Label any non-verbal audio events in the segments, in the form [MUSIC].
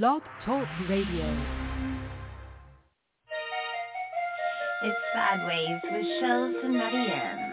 Blog Talk Radio. It's Sidewayz with Shellz and Matty M.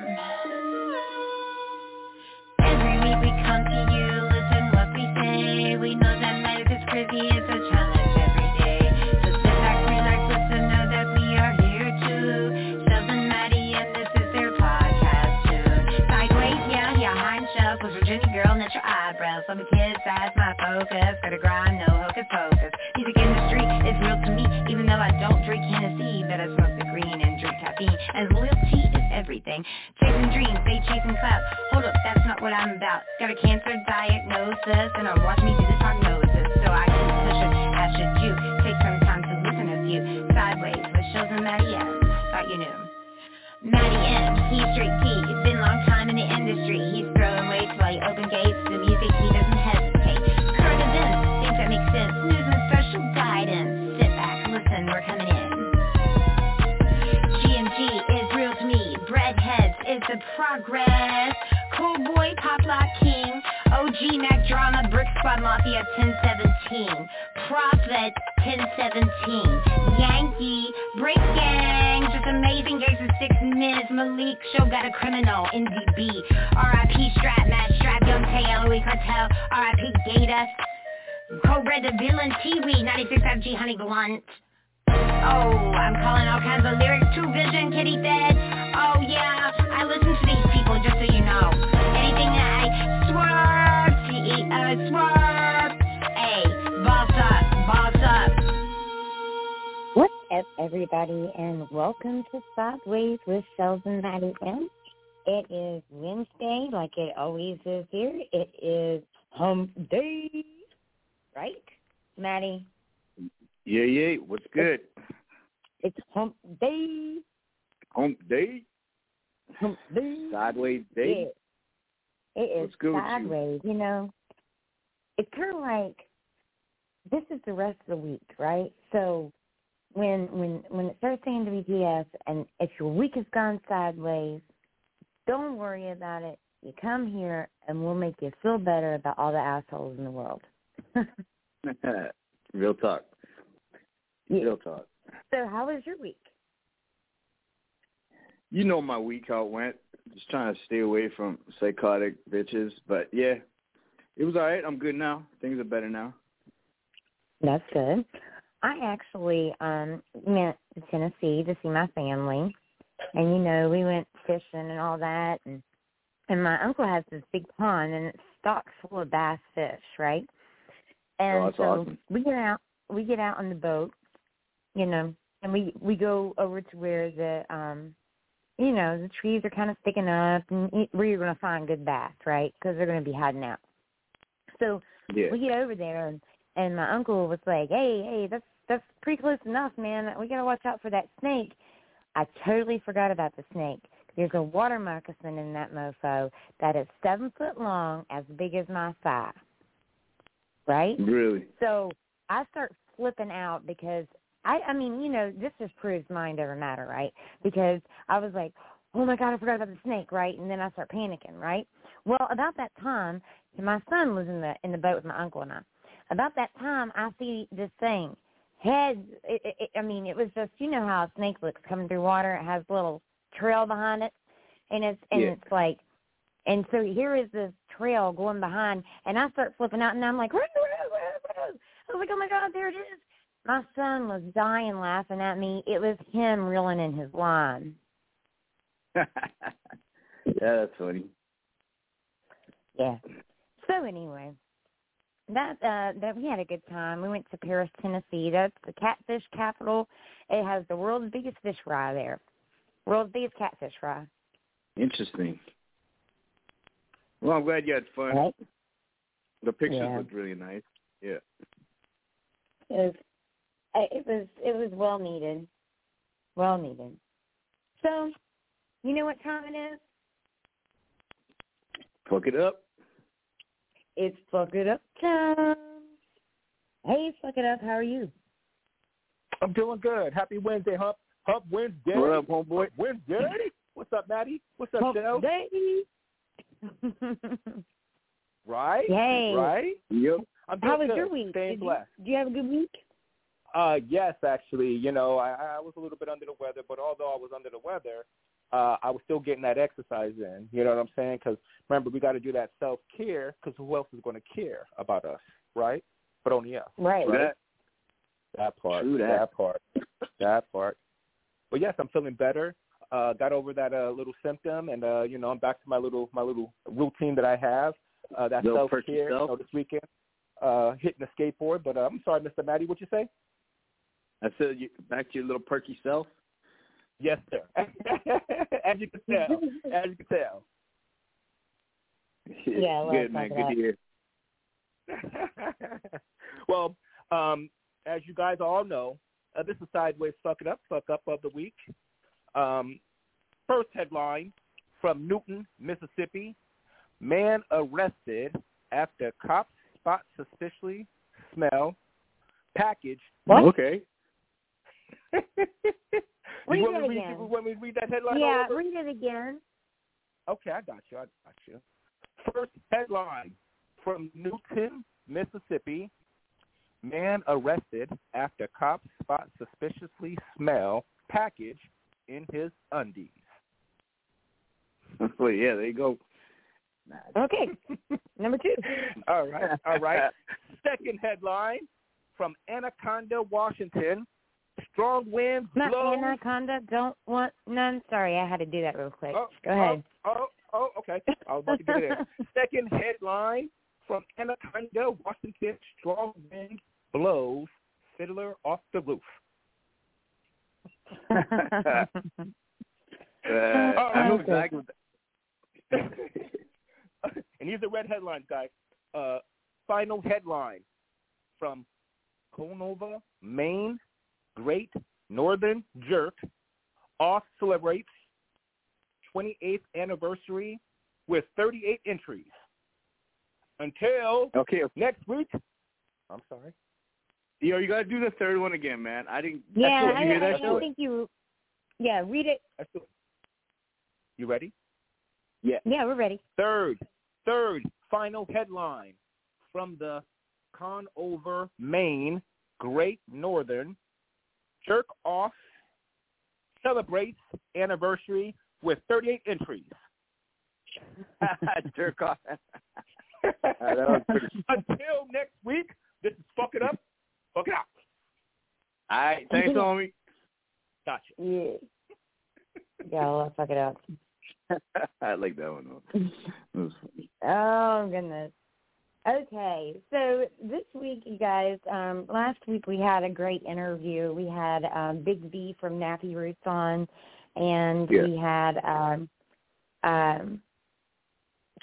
everything. Chasing dreams, they chasing clout. Hold up, that's not what I'm about. Got a cancer diagnosis, and I'm watching me do this prognosis. So I can push it, as should you. Take some time to listen to you. Sidewayz with shows and Matty M. Thought you knew. Matty M, he's straight T. It's been a long time in the industry. He's throwing weights while he open gates. The music, he doesn't progress. Cool boy, pop lock king. OG Mack Drama, brick squad mafia 1017. Prophet 1017. Yankee, break gang. Just amazing games in six minutes. Malik show got a criminal. NDB. RIP strap, Matt strap, young Tay, LOE cartel. RIP Gator. Cobra the villain, T-Weed, 96 FG Honey Blunt. Oh, I'm calling all kinds of lyrics to Vision, Kitty Fed. Oh yeah, I listen to these just so you know. Anything that I swerve, C-E-O, swerve. Hey, boss up, boss up. What's up, everybody, and welcome to Sidewayz with Shellz and Matty M. It is Wednesday, like it always is here. It is Hump Day, right, Matty? Yeah, yeah. What's good? It's Hump Day. Hump day, Hump Day. Sideways day. Yeah. It is with you? sideways. You know, it's kind of like this is the rest of the week, right? So when when when it starts saying to BTS, and if your week has gone sideways, don't worry about it. You come here, and we'll make you feel better about all the assholes in the world. [LAUGHS] Real talk. Yeah. Real talk. So how was your week? You know my week how it went. Just trying to stay away from psychotic bitches, but yeah, it was all right. I'm good now. Things are better now. That's good. I actually um went to Tennessee to see my family. And you know, we went fishing and all that and and my uncle has this big pond and it's stocked full of bass fish, right? And Oh, that's so awesome. we get out we get out on the boat, you know, and we we go over to where the um you know, the trees are kind of sticking up and where you're going to find good bass, right? Because they're going to be hiding out. So Yeah. we get over there and and my uncle was like, "Hey, hey, that's that's pretty close enough, man. We gotta watch out for that snake." I totally forgot about the snake. There's a water moccasin in that mofo that is seven foot long, as big as my thigh. Right? Really? So I start flipping out because I I mean, you know, this just proves mind over matter, right? Because I was like, Oh my god, I forgot about the snake, right? And then I start panicking, right? Well, about that time, my son was in the in the boat with my uncle and I. About that time I see this thing. Head it, it, it, I mean, it was just you know how a snake looks coming through water, it has a little trail behind it and it's and Yeah. it's like and so here is this trail going behind, and I start flipping out, and I'm like. I was like, oh my god, there it is. My son was dying laughing at me. It was him reeling in his line. [LAUGHS] yeah, that's funny. Yeah. So anyway, that uh that we had a good time. We went to Paris, Tennessee. That's the catfish capital. It has the world's biggest fish fry there. World's biggest catfish fry. Interesting. Well, I'm glad you had fun. Right? The pictures Yeah. looked really nice. Yeah. It was I- it was it was well needed. Well needed. So, you know what time it is? Fuck it up. It's fuck it up time. Hey, fuck it up. How are you? I'm doing good. Happy Wednesday, Hump. Hump Wednesday. What up, homeboy? Hump Wednesday. What's up, Matty? What's up, Hump Shell? day. Right? Yay. Right? Yep. I'm doing How was good. your week? Staying Did you, do you have a good week? Uh, yes, actually. You know, I, I was a little bit under the weather, but although I was under the weather, uh, I was still getting that exercise in. You know what I'm saying? Because remember, we got to do that self care. Because who else is going to care about us, right? But only us. Right. True that. That part. True that. part. that part. But yes, I'm feeling better. Uh, got over that uh, little symptom, and uh, you know, I'm back to my little my little routine that I have. Uh, that Little self care. You know, this weekend, uh, hitting the skateboard. But uh, I'm sorry, Mr. Matty, what you say? I said you back to your little perky self. Yes, sir. [LAUGHS] as you can tell, as you can tell. Yeah, well, good fuck man. Good up. to hear. [LAUGHS] well, um, as you guys all know, uh, this is Sidewayz Fuck It Up, Fuck Up of the Week. Um, first headline from Newton, Mississippi. Man arrested after cops spot suspiciously smell package. What? Okay. [LAUGHS] you Read want, it me read, again. you want me to read that headline? all Yeah, over? read it again. Okay, I got you. I got you. First headline from Newton, Mississippi. Man arrested after cops spot suspiciously smell package in his undies. well, yeah, there you go. Okay. [LAUGHS] Number two. All right, all right. Second headline from Anaconda, Washington. Strong winds Not blow. anaconda. Don't want none. Sorry, I had to do that real quick. Oh, Go ahead. Oh, oh, oh, okay. I was about to get it in. [LAUGHS] Second headline from Anaconda, Washington. Strong wind blows fiddler off the roof. [LAUGHS] Uh, I know exactly. What [LAUGHS] and these are red headlines, guys. Uh, final headline from Conova, Maine. Great Northern Jerk off celebrates 28th anniversary with 38 entries. Until okay, next week. I'm sorry. yo, you gotta do the third one again, man. I didn't. yeah, I, I, I don't think you. Yeah, read it. Let's it. You ready? Yeah. Yeah, we're ready. Third, third final headline from the Conover, Maine, Great Northern. Jerk off celebrates anniversary with 38 entries. [LAUGHS] Jerk off. [LAUGHS] that was pretty. [LAUGHS] Until next week, this is Fuck It Up. Fuck It Out. All right, thanks, homie. Gotcha. Yeah. Yeah, well, fuck it up. I like that one. though. That was funny. Oh goodness. Okay, so this week, you guys, um, last week we had a great interview. We had um, Big V from Nappy Roots on, and we had um, um,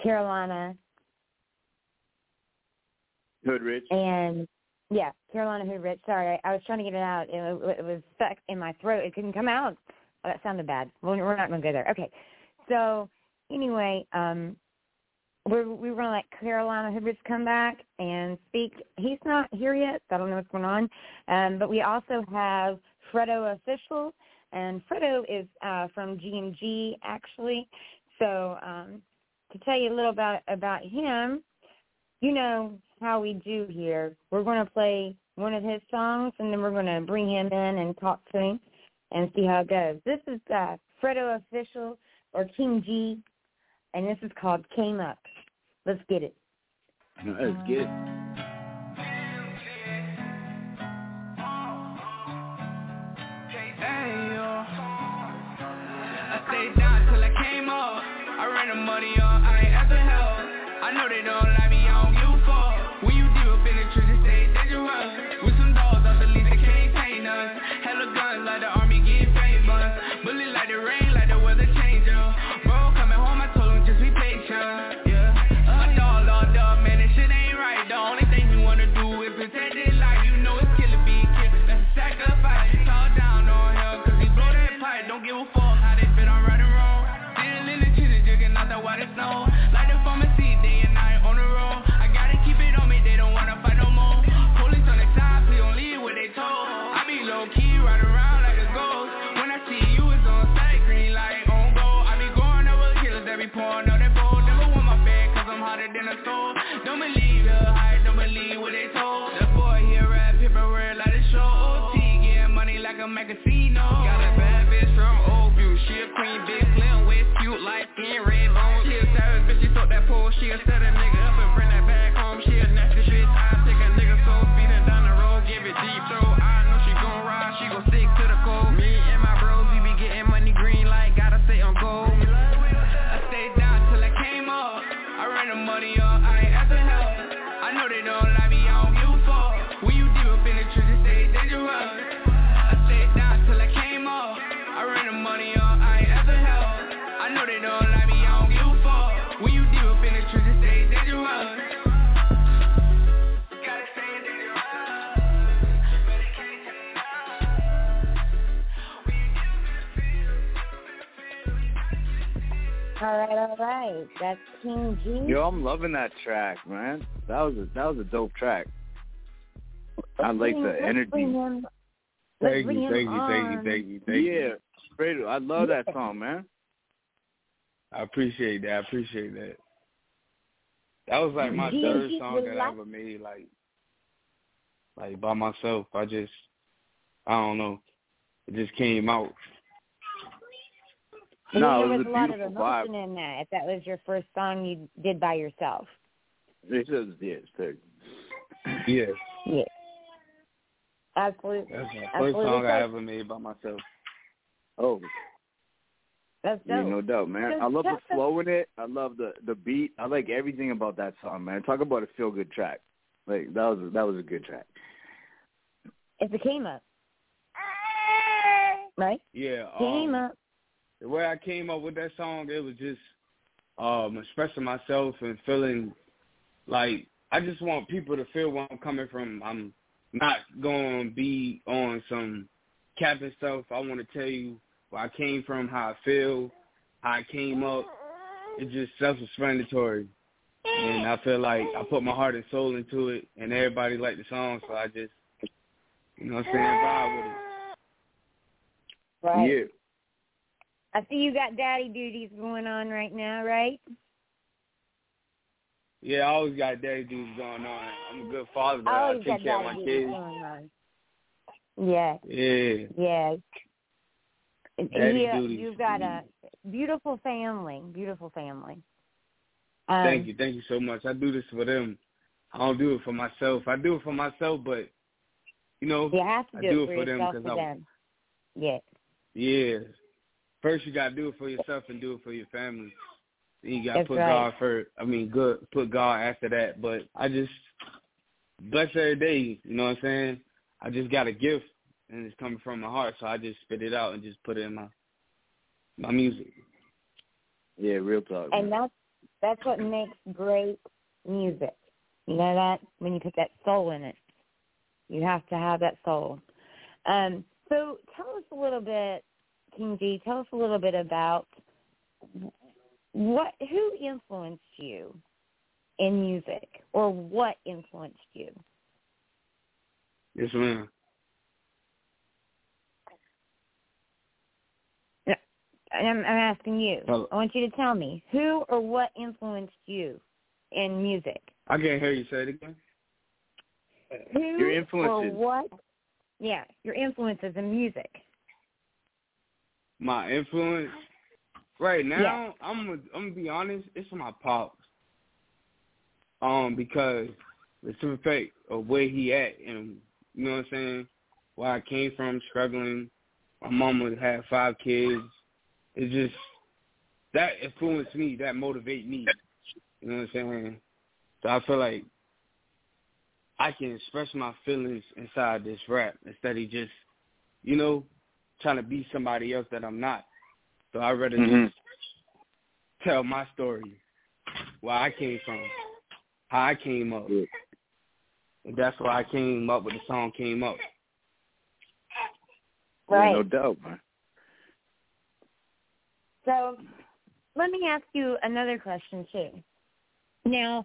Carolina Hood Rich. and yeah, Carolina Hood Rich. Sorry, I, I was trying to get it out. It, it was stuck in my throat. It couldn't come out. Oh, that sounded bad. Well, we're not going to go there. Okay. So anyway, um, we're, we were let Carolina Rich come back and speak. He's not here yet. So I don't know what's going on. Um, but we also have Fredo Official, and Fredo is uh, from G&G actually. So um, to tell you a little about about him, you know how we do here. We're going to play one of his songs, and then we're going to bring him in and talk to him and see how it goes. This is uh, Fredo Official or King G, and this is called Came Up. Let's get it. Let's get it. I stayed down till I came up. I ran the money up, I ain't after help. I know they don't like me, I don't a casino. Got a bad bitch from Oakview. She a queen, big slim, waist cute, light skin, red bone. She a savage bitch, she took that pole. She a set a nigga up and bring that back home. She a nasty bitch. All right, all right. That's King G. Yo, I'm loving that track, man. That was a that was a dope track. I like the energy. Him, let's Thank you, thank you, thank you, thank you, thank you. Yeah, straight up. I love that song, man. I appreciate that. I appreciate that. That was like my G- third G- song that I ever made, like, like by myself. I just, I don't know, it just came out. Well, No, there was was a a lot of emotion vibe. in that. If that was your first song you did by yourself. It says yes, too. Yeah, Yeah. Absolutely. that's my first Absolutely. song I So- ever made by myself. Oh, That's yeah, dope. no doubt, man. So I love the flow in it. I love the the beat. I like everything about that song, man. Talk about a feel good track. Like that was that was a good track. It's a came [LAUGHS] up. Right? Yeah, Came um, up. The way I came up with that song, it was just um expressing myself and feeling like I just want people to feel where I'm coming from. I'm not going to be on some capping stuff. I want to tell you where I came from, how I feel, how I came up. It's just self-explanatory. And I feel like I put my heart and soul into it, and everybody liked the song, so I just, you know what I'm saying, vibe with it. Right. Yeah. I see you got daddy duties going on right now, right? Yeah, I always got daddy duties going on. I'm a good father, but I I take care of my kids. Yeah, Yeah. yeah. Daddy you, duties. You've got a beautiful family, beautiful family. Um, Thank you, thank you so much. I do this for them. I don't do it for myself. I do it for myself, but you know, You have to I do, do it it for them yourself, 'cause for I- them. Yeah. yeah. First, you gotta do it for yourself and do it for your family. Then you gotta That's put right. God first. I mean, good. Put God after that. But I just bless every day. You know what I'm saying? I just got a gift, and it's coming from my heart, so I just spit it out and just put it in my my music. Yeah, real talk. And that's that's what makes great music. You know that when you put that soul in it, you have to have that soul. Um, so tell us a little bit, King G. Tell us a little bit about what who influenced you in music, or what influenced you. Yes, ma'am. And I'm, I'm asking you. Well- I want you to tell me who or what influenced you in music. I can't hear you say it again. Who Your or what? Yeah, your influences in music. My influence right now, Yeah. I'm gonna, I'm gonna be honest. It's my pops. Um, because the simple fact of where he at, and you know what I'm saying, where I came from, struggling. My mama had five kids. It just that influenced me. That motivate me. You know what I'm saying? So I feel like I can express my feelings inside this rap instead of just, you know, trying to be somebody else that I'm not. So I'd rather Mhm. just tell my story, where I came from, how I came up. Yeah. And that's why I came up with the song Came Up. Right. Yeah, no doubt, man. So let me ask you another question too. Now,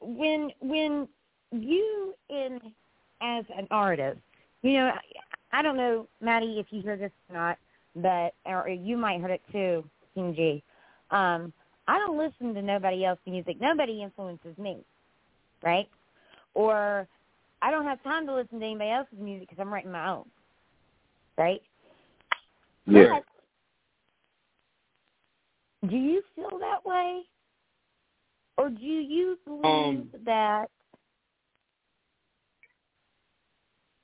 when when you in as an artist, you know, I don't know, Matty, if you hear this or not, but or you might heard it too, King G. Um, I don't listen to nobody else's music. Nobody influences me, right? Or I don't have time to listen to anybody else's music because I'm writing my own. right? Yeah. But do you feel that way? Or do you believe Um, that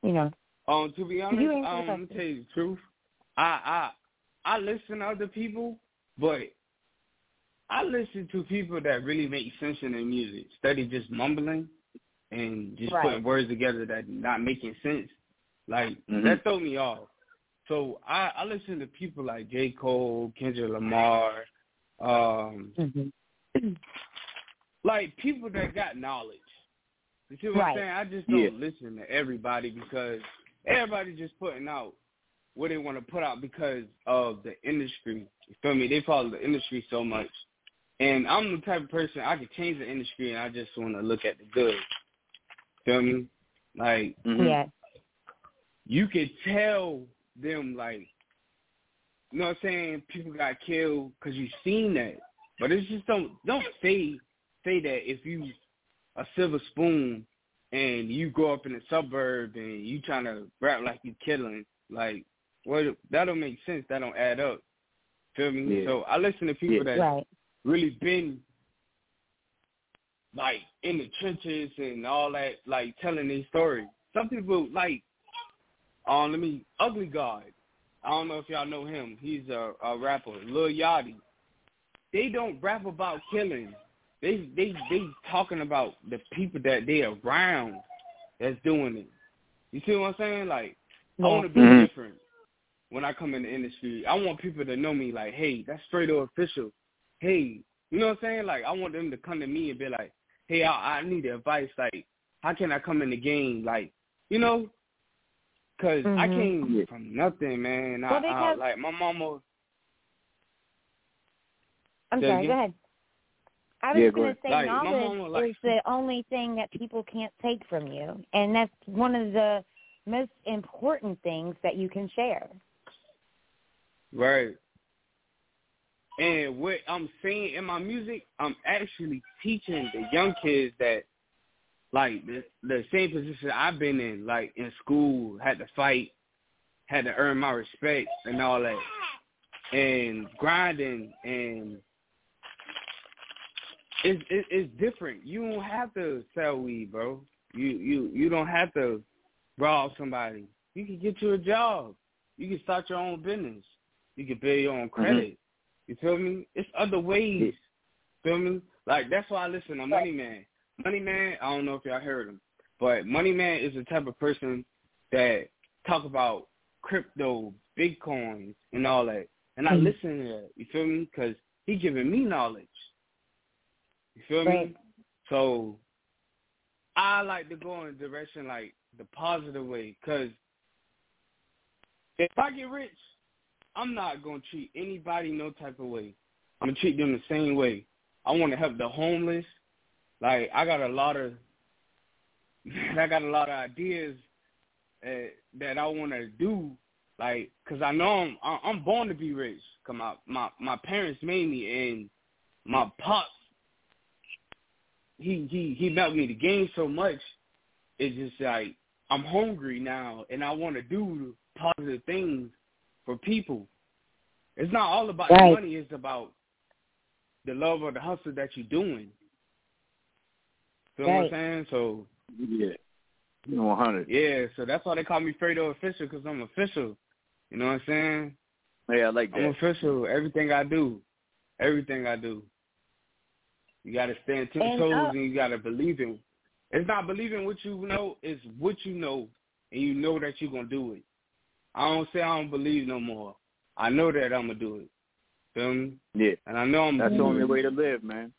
you know Um, to be honest, um, question. gonna tell you the truth. I I I listen to other people, but I listen to people that really make sense in their music. Study just mumbling and just Right. putting words together that not making sense. Like Mhm. that throw me off. So I I listen to people like J. Cole, Kendrick Lamar, um, like people that got knowledge. You see what Right. I'm saying? I just don't Yeah. listen to everybody because everybody just putting out what they want to put out because of the industry. You feel me? They follow the industry so much. And I'm the type of person I could change the industry and I just want to look at the good. Feel me? Like Mhm. yeah. you could tell them like you know what I'm saying people got killed because you seen that but it's just don't don't say say that if you a silver spoon and you grow up in a suburb and you trying to rap like you killing like what that don't make sense that don't add up feel me Yeah. so I listen to people Yeah. that Right. really been like in the trenches and all that, like telling these stories. Some people like, um, let me, Ugly God. I don't know if y'all know him. He's a, a rapper, Lil Yachty. They don't rap about killing. They they they talking about the people that they around that's doing it. You see what I'm saying? Like I want to be Mhm. different when I come in the industry. I want people to know me like, hey, that's straight or official. Hey, you know what I'm saying? Like I want them to come to me and be like, hey, I, I need advice. Like, how can I come in the game? Like, you know, because I Mhm. came from nothing, man. Well, I, I, because- like my mama. I'm Say sorry, again? go ahead. I was Yeah, going to say Like, my knowledge mama, like- is the only thing that people can't take from you, and that's one of the most important things that you can share. Right. And what I'm saying in my music, I'm actually teaching the young kids that, like, the, the same position I've been in, like, in school, had to fight, had to earn my respect and all that, and grinding, and it's it, it's different. You don't have to sell weed, bro. You you you don't have to rob somebody. You can get you a job. You can start your own business. You can build your own credit. You feel me? It's other ways. Feel me? Like that's why I listen to Money Man. Money Man, I don't know if y'all heard him, but Money Man is the type of person that talk about crypto, bitcoins, and all that. And I Mhm. listen to that. You feel me? Because he giving me knowledge. You feel Right. me? So I like to go in a direction like the positive way. Because if I get rich, I'm not gonna treat anybody no type of way. I'm gonna treat them the same way. I want to help the homeless. Like I got a lot of, [LAUGHS] I got a lot of ideas uh, that I want to do. Like, cause I know I'm I'm born to be rich. Cause my my my parents made me, and my pops, he he he helped me to gain so much. It's just like I'm hungry now, and I want to do positive things for people. It's not all about Right. the money. It's about the love or the hustle that you're doing. Feel what I'm saying? So Yeah. One hundred. yeah, so that's why they call me Fredo official because I'm official. You know what I'm saying? Yeah, I like I'm official. Everything I do, everything I do. You got to stand ten And, toes uh, and you got to believe in. It's not believing what you know. It's what you know, and you know that you're gonna do it. I don't say I don't believe no more. I know that I'm gonna do it. Feel me? Yeah. And I know I'm. That's the only way to live, man.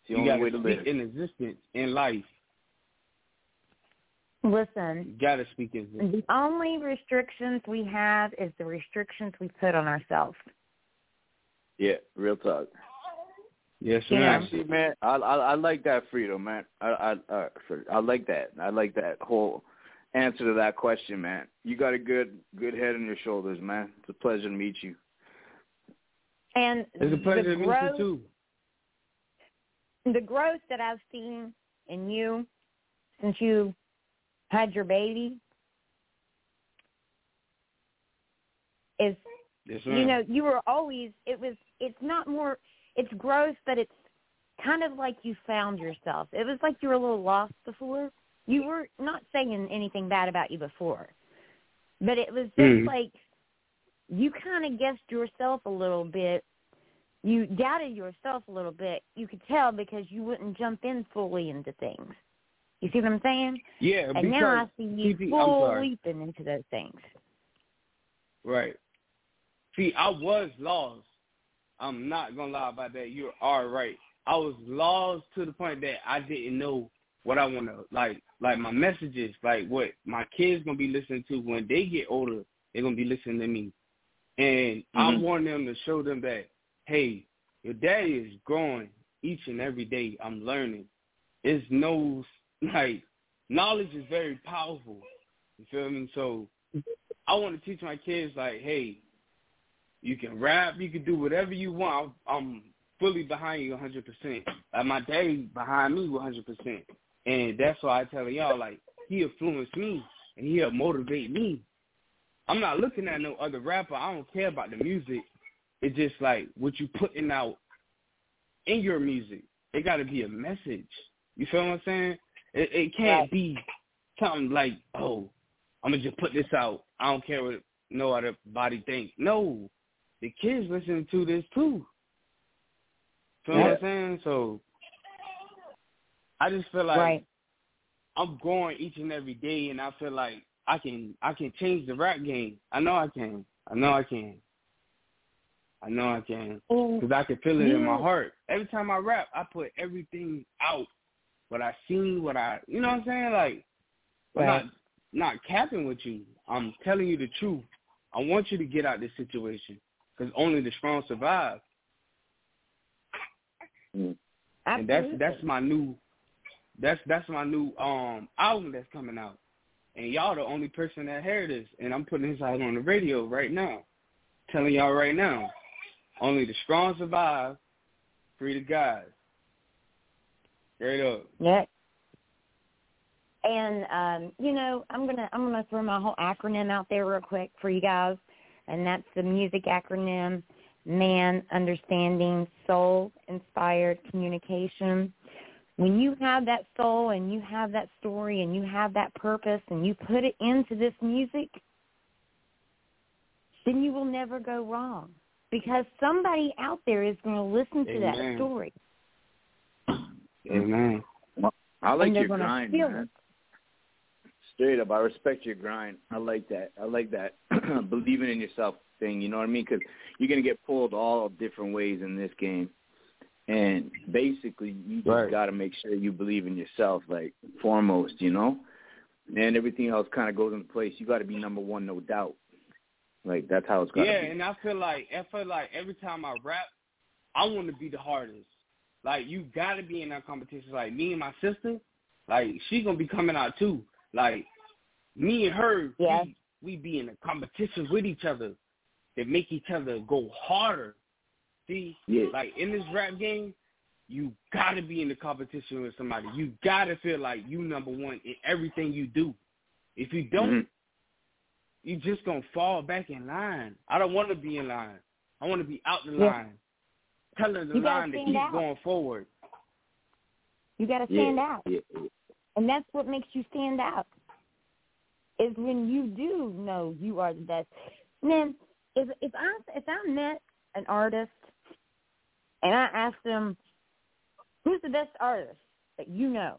It's the You only way to speak live. in existence in life. Listen, You gotta speak in existence. the only restrictions we have is the restrictions we put on ourselves. Yeah, real talk. Yes, Yeah. ma'am. Actually, man, I, I I like that freedom, man. I I uh, I, I like that. I like that whole answer to that question, man. You got a good good head on your shoulders, man. It's a pleasure to meet you. And It's a pleasure the to meet growth, you too. the growth that I've seen in you since you had your baby, is Yes, you know you were always it was it's not more it's growth but it's kind of like you found yourself. It was like you were a little lost before. You were not saying anything bad about you before but it was just Mhm. like you kind of guessed yourself a little bit. You doubted yourself a little bit. You could tell because you wouldn't jump in fully into things. You see what i'm saying? Yeah, and now i see you I'm full leaping into those things. Right. See, I was lost. I'm not gonna lie about that. You are right. I was lost to the point that I didn't know what I want to like. Like my messages, like what my kids gonna be listening to when they get older. They're gonna be listening to me, and I Mhm. want them to show them that, hey, your daddy is growing each and every day. I'm learning. It's no [LAUGHS] like knowledge is very powerful. You feel me? So I want to teach my kids like, hey, you can rap, you can do whatever you want. I'm, fully behind you 100%. Like my daddy behind me 100%. And that's why I tell y'all like he influenced me and he'll motivate me. I'm not looking at no other rapper. I don't care about the music. It's just like what you putting out in your music. It got to be a message. You feel what I'm saying? It, it can't Right. be something like, oh, I'm gonna just put this out. I don't care what no other body think. No, the kids listening to this too. You Feel what I'm saying? So I just feel like right I'm growing each and every day, and I feel like I can I can change the rap game. I know I can. I know I can. I know I can because I can feel it in my heart. Every time I rap, I put everything out. What I seen, what I, you know what I'm saying? Like, I'm not not capping with you. I'm telling you the truth. I want you to get out this situation because only the strong survive. And that's that's my new that's that's my new um album that's coming out. And y'all the only person that heard this and I'm putting this out on the radio right now. Telling y'all right now. Only the strong survive, free the guys. Straight up. Yeah. And um, you know, I'm gonna I'm gonna throw my whole acronym out there real quick for you guys, and that's the music acronym MAN Understanding Soul Inspired Communication. When you have that soul and you have that story and you have that purpose and you put it into this music, then you will never go wrong because somebody out there is going to listen to that story Amen. I like and they're your grind, man. it. Straight up, I respect your grind. I like that. I like that [CLEARS THROAT] believing in yourself thing. You know what I mean? Because you're gonna get pulled all different ways in this game, and basically, you just Right. got to make sure you believe in yourself, like foremost. You know, and everything else kind of goes into place. You got to be number one, no doubt. Like that's how it's got to Yeah, be. and I feel like I feel like every time I rap, I want to be the hardest. Like you got to be in that competition. Like me and my sister, like she gonna be coming out too. Like me and her, Yeah. we, we be in a competition with each other that make each other go harder. See, Yeah. like in this rap game, you got to be in the competition with somebody. You got to feel like you number one in everything you do. If you don't, Mhm. you just gonna fall back in line. I don't want to be in line. I want to be out the Yeah. line, telling the You line to keep out. going forward. You got to Yeah. stand out. Yeah. And that's what makes you stand out. Is when you do know you are the best. And then if if I if I met an artist and I asked them who's the best artist that you know,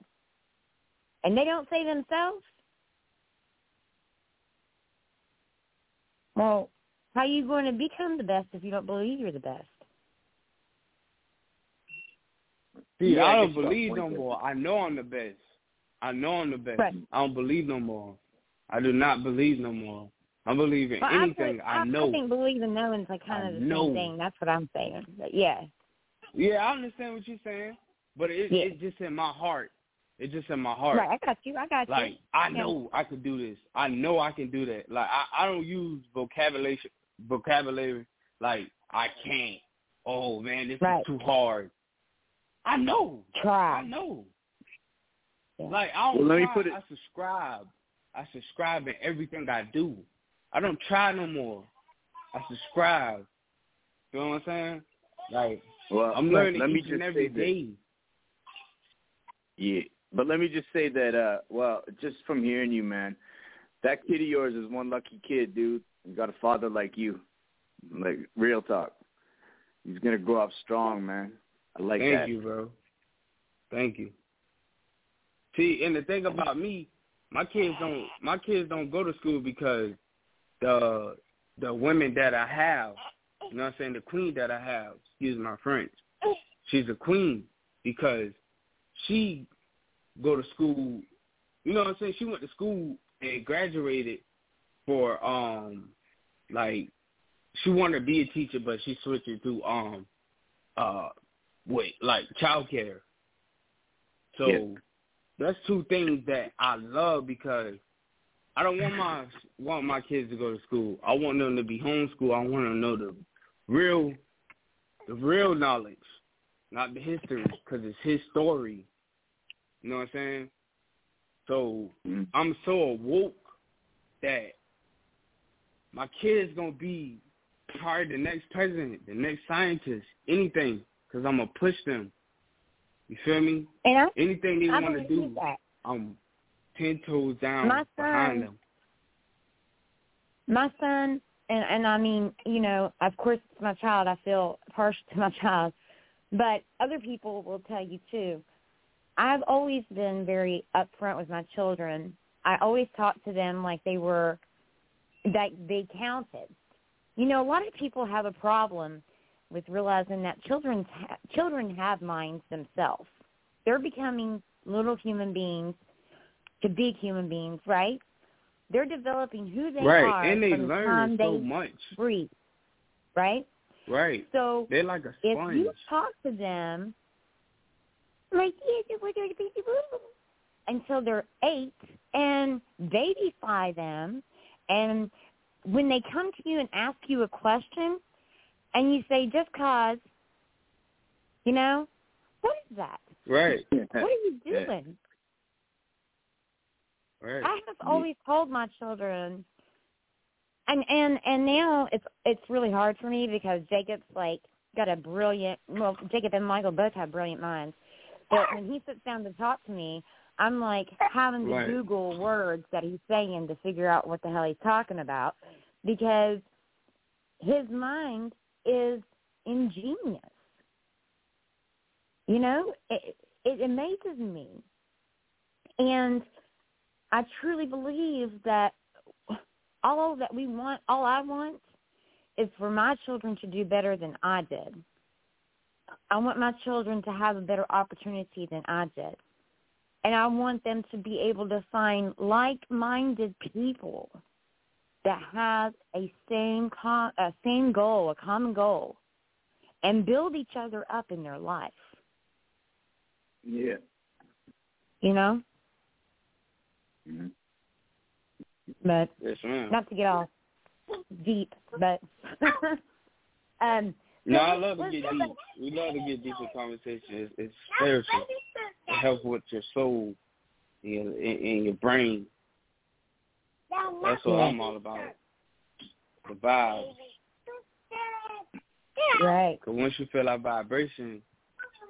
and they don't say themselves, well, how are you going to become the best if you don't believe you're the best? See, Yeah, I I don't you got a believe no more. I know I'm the best. I know I'm the best. Right. I don't believe no more. I do not believe no more. I believe in Well, anything I, I, know. I think believe and knowing's like kind I of the know. same thing. That's what I'm saying. But yeah, Yeah, I understand what you're saying, but it, Yeah. it's just in my heart. It's just in my heart. right. I got you. I got Like you. Like I Yeah. know I could do this. I know I can do that. Like I, I don't use vocabulary vocabulary like I can't. Oh man, this Right. is too hard. I know. Try. I know. Yeah. Like I don't Well, let me try, put it- I subscribe. I subscribe in everything I do. I don't try no more. I subscribe. You know what I'm saying? Like Well, I'm learning let me each just and every say this. day. Yeah, but let me just say that. uh Well, just from hearing you, man, that kid of yours is one lucky kid, dude. You got a father like you. Like real talk. He's gonna grow up strong, man. I like Thank that. you, bro. Thank you. See, and the thing about me, my kids don't my kids don't go to school because the the women that I have, you know what I'm saying, the queen that I have, excuse my French, she's a queen because she go to school you know what I'm saying, she went to school and graduated for um like she wanted to be a teacher but she switched it to um uh wait, like childcare. So Yeah. That's two things that I love because I don't want my want my kids to go to school. I want them to be homeschooled. I want them to know the real the real knowledge, not the history, because it's his story. You know what I'm saying? So Mhm. I'm so awoke that my kid's gonna be probably the next president, the next scientist, anything, because I'm gonna push them. You feel me? And I, Anything they want to do, that. I'm ten toes down My behind son- them. my son and and I mean, you know, of course it's my child, I feel partial to my child. But other people will tell you too. I've always been very upfront with my children. I always talk to them like they were that they counted. You know, a lot of people have a problem with realizing that children ha- children have minds themselves. They're becoming little human beings to big human beings, right? They're developing who they right, are and they from the so they much. breathe, right? Right, So they're like a sponge. if you talk to them like until they're eight and babyfy them and when they come to you and ask you a question and you say just cause you know what is that Right, [LAUGHS] what are you [LAUGHS] doing right. I have always told my children, and and and now it's it's really hard for me because Jacob's like got a brilliant. Well, Jacob and Michael both have brilliant minds, but when he sits down to talk to me, I'm like having to Right. Google words that he's saying to figure out what the hell he's talking about, because his mind is ingenious. You know, it, it amazes me, and I truly believe that all that we want, all I want, is for my children to do better than I did. I want my children to have a better opportunity than I did. And I want them to be able to find like-minded people that have a same com- a same goal, a common goal, and build each other up in their life. Yeah. You know, Mhm. but Yes, ma'am. not to get all deep, but [LAUGHS] um, No, I love to get deep. We love to get deep in conversation. It's, it's spiritual. It helps with your soul and your, and, and your brain. That's what I'm all about. The vibes. Right. Because once you feel that vibration,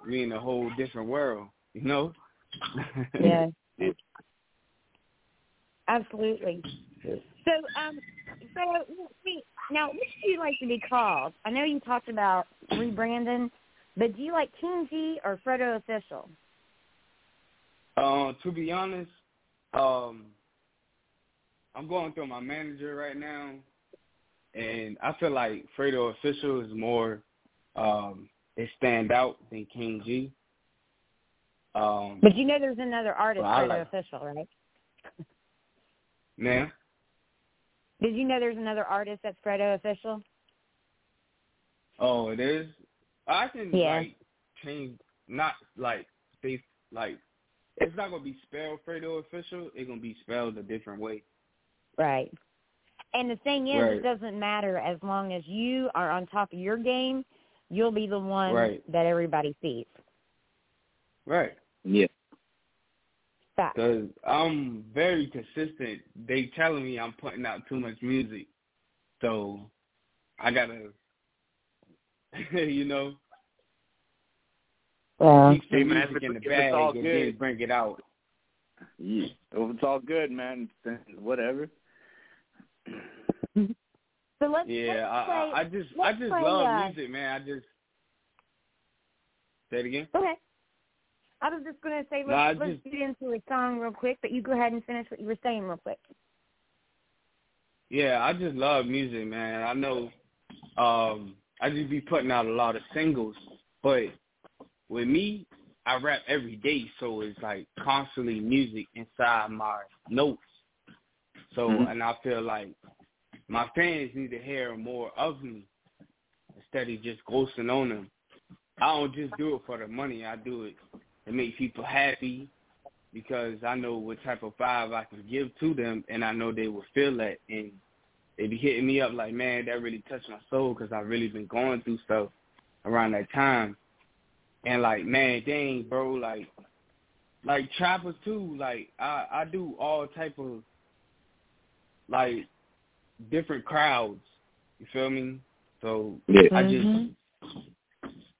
you're in a whole different world. You know? [LAUGHS] Yeah. Absolutely. So, um, so wait, now, what do you like to be called? I know you talked about rebranding, but do you like King G or Fredo Official? Uh, to be honest, um, I'm going through my manager right now, and I feel like Fredo Official is more, um, they stand out than King G. Um, But you know, there's another artist, Fredo like- Official, right? man, Did you know there's another artist that's Fredo Official? oh, it is. I can Yeah. like change, not like they like. It's not gonna be spelled Fredo Official. It's gonna be spelled a different way. Right. And the thing is, Right. it doesn't matter as long as you are on top of your game. You'll be the one Right. that everybody sees. Right. Yeah. Fact. Because I'm very consistent. They telling me I'm putting out too much music. So I gotta, [LAUGHS] you know, Well, keep some Hey, man, music in the it's bag all and good. then bring it out. Yeah. If it's all good, man, whatever. So let's Yeah, let's I, play. I, I just I just play, love uh, music, man. I just say it again. Okay. I was just gonna say let's, No, let's just- get into a song real quick, but you go ahead and finish what you were saying real quick. Yeah, I just love music, man. I know um I just be putting out a lot of singles, but with me, I rap every day, so it's like constantly music inside my notes. So, Mhm. and I feel like my fans need to hear more of me instead of just ghosting on them. I don't just do it for the money. I do it to make people happy because I know what type of vibe I can give to them, and I know they will feel that. And they be hitting me up like, man, that really touched my soul because I've really been going through stuff around that time. And like, man, dang, bro, like, like trappers too. Like, I I do all type of like different crowds. You feel me? So Yeah. I just mm-hmm.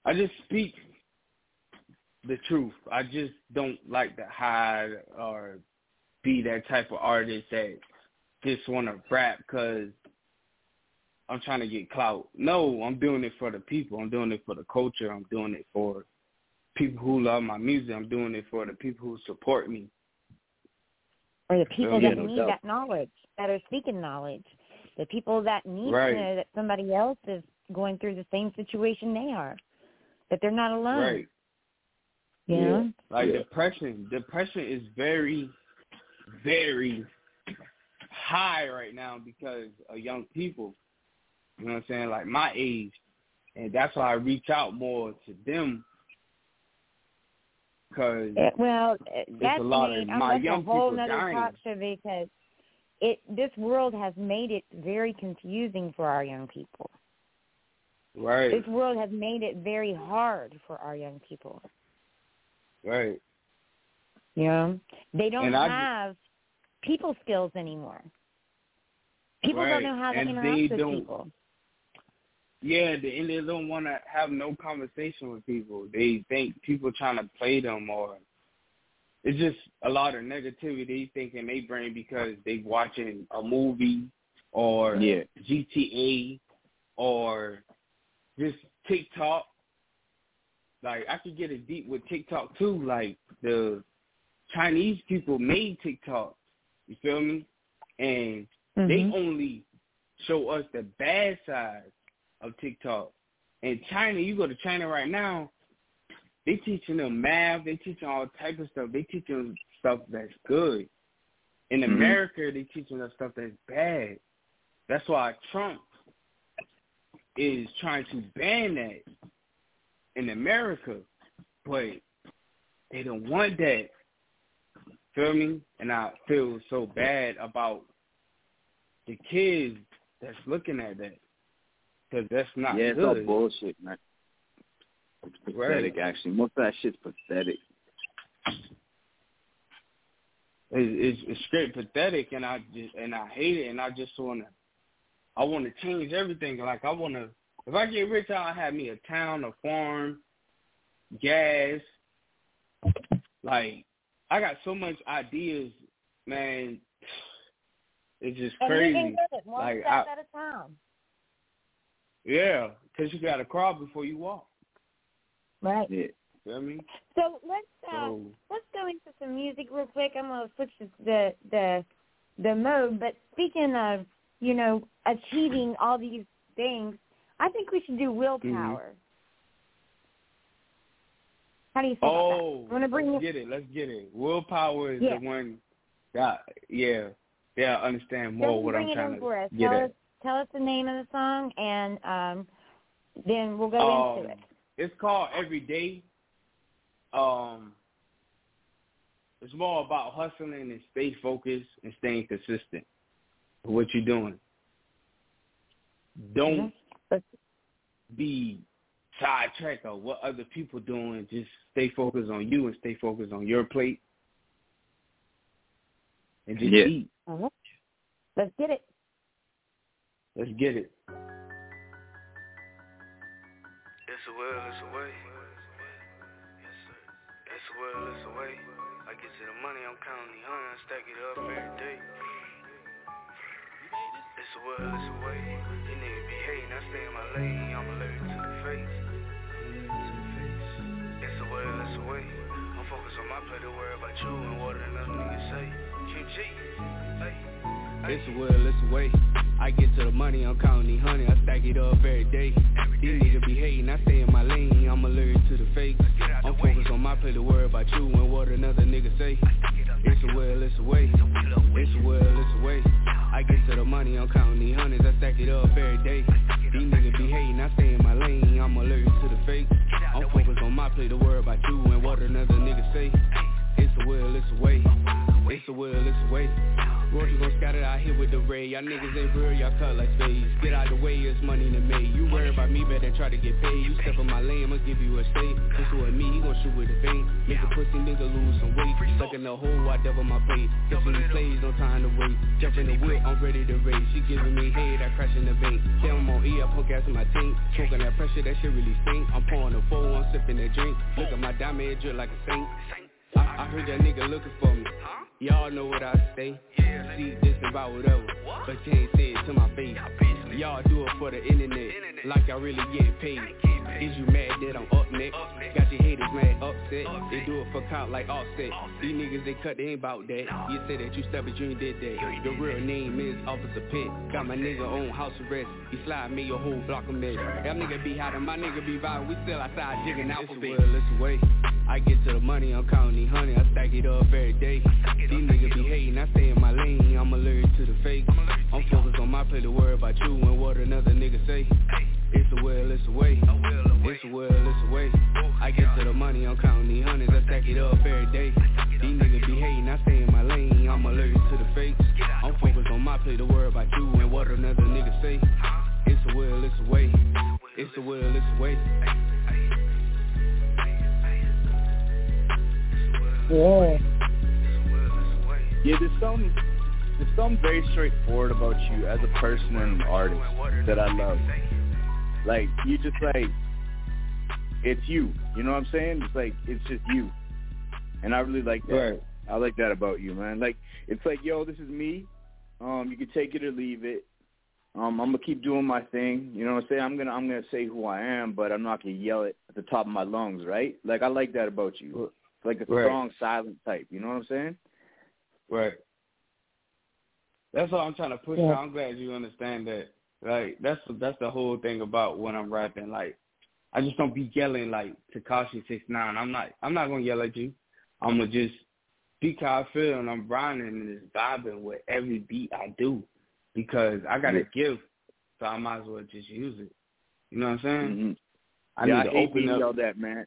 I just speak the truth. I just don't like to hide or be that type of artist that just want to rap because I'm trying to get clout. No, I'm doing it for the people. I'm doing it for the culture. I'm doing it for people who love my music. I'm doing it for the people who support me. Or the people yeah, that no need doubt. that knowledge, that are seeking knowledge. The people that need Right. to know that somebody else is going through the same situation they are. That they're not alone. Right. You Yeah. know? Like Yeah. depression. Depression is very, very high right now because of young people. You know what I'm saying? Like my age. And that's why I reach out more to them because well, uh, that's a lot of made, um, my young a whole people nother dying. talk show because it this world has made it very confusing for our young people. right, This world has made it very hard for our young people. right, know, they don't And I have people skills anymore. People Right. don't know how to And interact with people. Yeah. The, and they don't want to have no conversation with people. They think people trying to play them, or it's just a lot of negativity thinking they think in their brain because they watching a movie or Yeah. GTA or just TikTok. Like I could get it deep with TikTok too. Like the Chinese people made TikTok. You feel me? And they Mhm. only show us the bad side of TikTok. In China, you go to China right now, they teaching them math, they teaching all type of stuff. They teaching them stuff that's good. In Mhm. America, they teaching us stuff that's bad. That's why Trump is trying to ban that in America, but they don't want that. Feel me? And I feel so bad about the kids that's looking at that because that's not yeah, it's all bullshit, man. It's pathetic, actually. Most of that shit's pathetic. It's, it's, it's straight pathetic, and I just and I hate it, and I just wanna, I wanna change everything. Like I wanna, if I get rich, I'll have me a town, a farm, gas. Like I got so much ideas, man. It's just And you crazy. can get it one Like, step I- at a time. Yeah, because you got to crawl before you walk. Right. Yeah. Feel me? So let's uh, So let's go into some music real quick. I'm gonna switch the the the, the mode. But speaking of you know achieving all these things, I think we should do willpower. How do you feel oh, about that? I want to bring let's you. get it. Let's get it. Willpower is Yeah. the one that yeah, yeah, understand more Just what bring I'm it trying in to for us. get Tell at. Us tell us the name of the song, and um, then we'll go Um, into it. It's called Every Day. Um, it's more about hustling and stay focused and staying consistent with what you're doing. Don't Mhm. be sidetracked on what other people doing. Just stay focused on you and stay focused on your plate. And just Yeah. eat. Uh-huh. Let's get it. Let's get it. It's a will, it's a way. It's a will, it's a way. I get to the money, I'm counting the hundreds, stack it up every day. It's a will, it's a way. You niggas be hating, I stay in my lane, I'm allergic to the face. It's a will, it's a way. I'm focused on my play to worry about you and what another nigga say. King hey. It's a will, it's a way. I get to the money, I'm counting the honey, I stack it up every day. These niggas be hating, I stay in my lane, I'm allergic to the fake. I'm focused on my play to worry about you and what another nigga say. It's a will, it's a way. It's a will, it's a way. I get to the money, I'm counting the hundreds, I stack it up every day. These niggas be hating, I stay in my lane, I'm allergic to the fake. I'm focused on my play to worry about you and what another nigga say. It's a will, it's a way. It's a will, it's a way. Roger gon' scatter out here with the ray. Y'all niggas ain't real, y'all cut like spades. Get out the way, it's money to make. You worry about me, better try to get paid. You step on my lane, I'ma give you a stay. This with me, he gon' shoot with a bait. Make a pussy nigga lose some weight. Stuck in the hole, I double my plate. Catching these plays, no time to wait. Jump in the whip, I'm ready to race. She giving me head, I crash in the bank. Tell him on E, I put gas in my tank. Smoking that pressure, that shit really stink. I'm pouring a four, I'm sipping that drink. Look at my diamond, it drip like a saint. I, I heard that nigga looking for me. Y'all know what I say. See this about whatever, but you ain't say it to my face. Y'all do it for the internet, like y'all really getting paid. Is you mad that I'm up next? Got your haters mad upset. They do it for clout like offset. These niggas they cut, they ain't about that. You say that you stubborn, you ain't did that. The real name is Officer Pitt. Got my nigga on house arrest. He slide me your whole block of mess. That nigga be hot and my nigga be violent. We still outside jigging out for Well, listen, wait. I get to the money, I'm counting honey, I stack it up every day. These niggas be hating, I stay in my lane, I'm allergic to the fake. I'm focused on my play to worry about you and what another nigga say. It's a will, it's a way. It's a will, it's a way. I get to the money, I'm counting the hundreds, I stack it up every day. These niggas be hating, I stay in my lane, I'm allergic to the fake. I'm focused on my play to worry about you and what another nigga say. It's a will, it's a way. It's a will, it's a way. Yeah. Yeah, there's some there's something very straightforward about you as a person and an artist that I love. Like you just like it's you. You know what I'm saying? It's like it's just you. And I really like that. Right. I like that about you, man. Like it's like, yo, this is me. Um, you can take it or leave it. Um, I'm gonna keep doing my thing. You know what I'm saying? I'm gonna I'm gonna say who I am, but I'm not gonna yell it at the top of my lungs, right? Like I like that about you. Like a Right. strong, silent type. You know what I'm saying? Right. That's all I'm trying to push Yeah. I'm glad you understand that. Like that's that's the whole thing about when I'm rapping. Like I just don't be yelling like Tekashi six nine. I'm not I'm not gonna yell at you. I'm gonna just speak how I feel and I'm grinding and just vibing with every beat I do because I got a gift, so I might as well just use it. You know what I'm saying? hmm I yeah, need I to hate open being up. yelled at, man.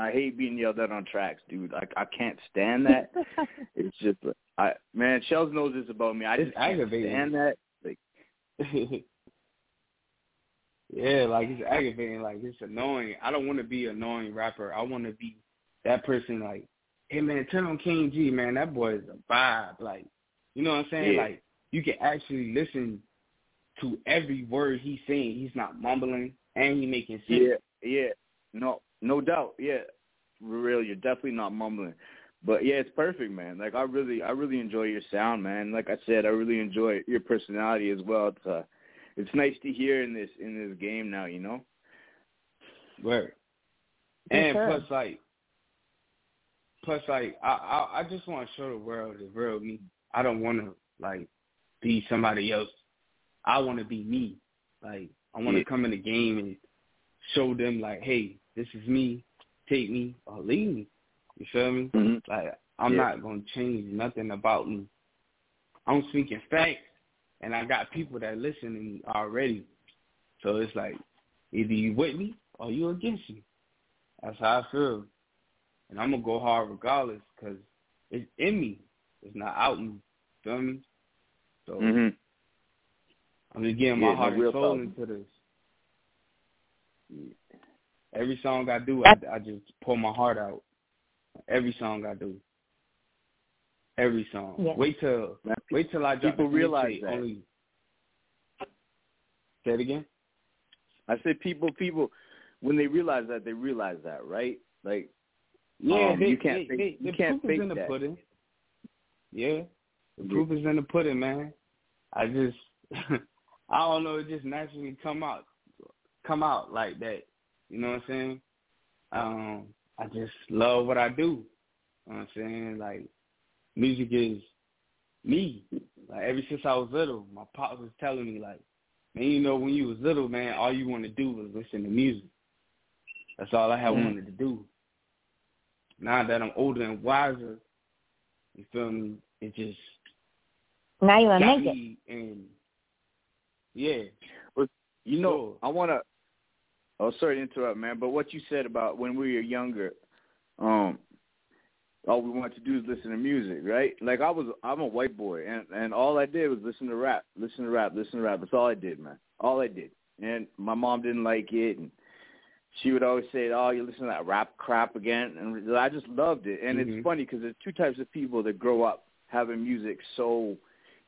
I hate being yelled at on tracks, dude. Like I can't stand that. [LAUGHS] it's just, I man, Shellz knows this about me. I It's just can't aggravating. stand that. Like, [LAUGHS] yeah, like it's aggravating, like it's annoying. I don't want to be an annoying rapper. I want to be that person like, hey man, turn on King Gee, man. That boy is a vibe. Like, you know what I'm saying? Yeah. Like, you can actually listen to every word he's saying. He's not mumbling and he making sense. yeah, yeah, no, no doubt. Yeah, for real, you're definitely not mumbling. But yeah, it's perfect, man. Like I really, I really enjoy your sound, man. Like I said, I really enjoy your personality as well. It's, uh, it's nice to hear in this in this game now. You know. Right. And sure. plus, like, plus, like, I, I, I just want to show the world the real me. I don't want to like be somebody else. I want to be me. Like, I want to Yeah. come in the game and show them, like, hey, this is me. Take me or leave me. You feel me? hmm Like, I'm Yeah. not gonna change nothing about me. I'm speaking facts, and I got people that listen to me already. So it's like, either you with me or you against me. That's how I feel, and I'm gonna go hard regardless because it's in me. It's not out me. Feel me? So hmm I'm just getting Yeah, my no heart and soul problem. into this. Every song I do, I, I just pour my heart out. Every song I do. Every song. Yes. Wait till wait till I drop people realize that. Only say it again. I said people, people, when they realize that, they realize that, right? Like, Yeah, um, they, you can't they, fake, they, you the can't proof is fake in the that. pudding. Yeah, the Yeah. proof is in the pudding, man. I just, [LAUGHS] I don't know, it just naturally come out, come out like that. You know what I'm saying? Um, I just love what I do. You know what I'm saying? Like, music is me. Like ever since I was little, my pops was telling me like, man, you know, when you was little, man, all you want to do was listen to music. That's all I had Mhm. wanted to do. Now that I'm older and wiser, you feel me? It just Now you want to make it. and yeah, but You know, Sure. I want to. Oh, sorry to interrupt, man. But what you said about when we were younger, um, all we wanted to do is listen to music, right? Like I was, I'm a white boy, and and all I did was listen to rap, listen to rap, listen to rap. That's all I did, man. All I did. And my mom didn't like it, and she would always say, "Oh, you listen to that rap crap again," and I just loved it. And Mhm. it's funny because there's two types of people that grow up having music so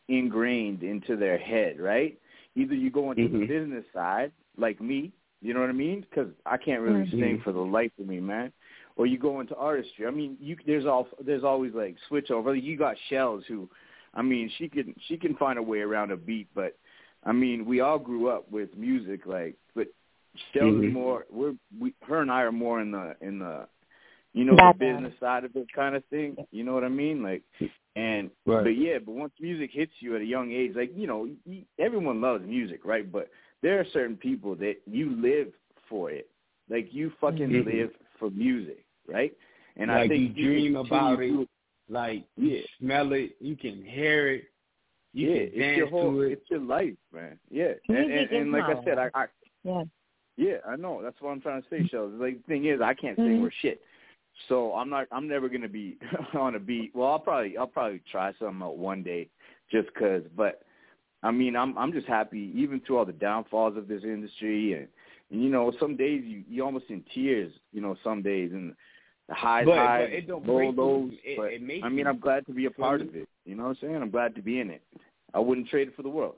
ingrained into their head, right? Either you go into the Mhm. business side, like me, you know what I mean? Because I can't really Mhm. sing for the life of me, man. Or you go into artistry. I mean, you there's all there's always like switch over. You got Shellz who, I mean, she can she can find a way around a beat, but I mean, we all grew up with music, like, but Shellz is Mhm. more. We're we her and I are more in the in the, you know, Back the business side of it kind of thing. You know what I mean? Like, and Right. but yeah, but once music hits you at a young age, like you know, everyone loves music, right? But there are certain people that you live for it, like you fucking Mhm. live for music, right? And I think you dream about to- it, like Yeah. you smell it, you can hear it, you yeah, can it's dance your whole, to it. it's your life, man. Yeah, and, and, and like I said, I. I Yeah. yeah, I know. That's what I'm trying to say, Shellz. Like the thing is, I can't sing Mhm. or shit. So I'm not. I'm never gonna be [LAUGHS] on a beat. Well, I'll probably. I'll probably try something out one day, just 'cause. But I mean, I'm. I'm just happy, even through all the downfalls of this industry, and, and you know, some days you you almost in tears. You know, some days and the highs, But- highs, but it don't low break you. lows. It- but it makes I mean. I'm glad to be a part of it. You know what I'm saying? I'm glad to be in it. I wouldn't trade it for the world.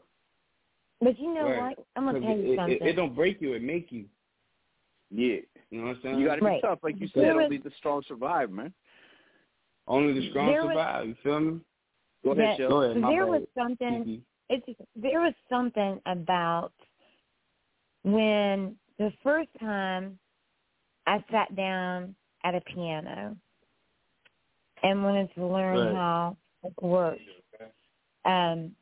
But you know Right. what? I'm gonna tell you it, something. it, it don't break you, it make you. Yeah, You know what I'm saying? you got to be Right. tough, like you There said. was- Only the strong survive, man. Only the strong There was- survive. You feel me? Go ahead, Yeah, Shellz. Go ahead. My there bad. was something Kiki. It's there was something about when the first time I sat down at a piano and wanted to learn Right. how it works. Um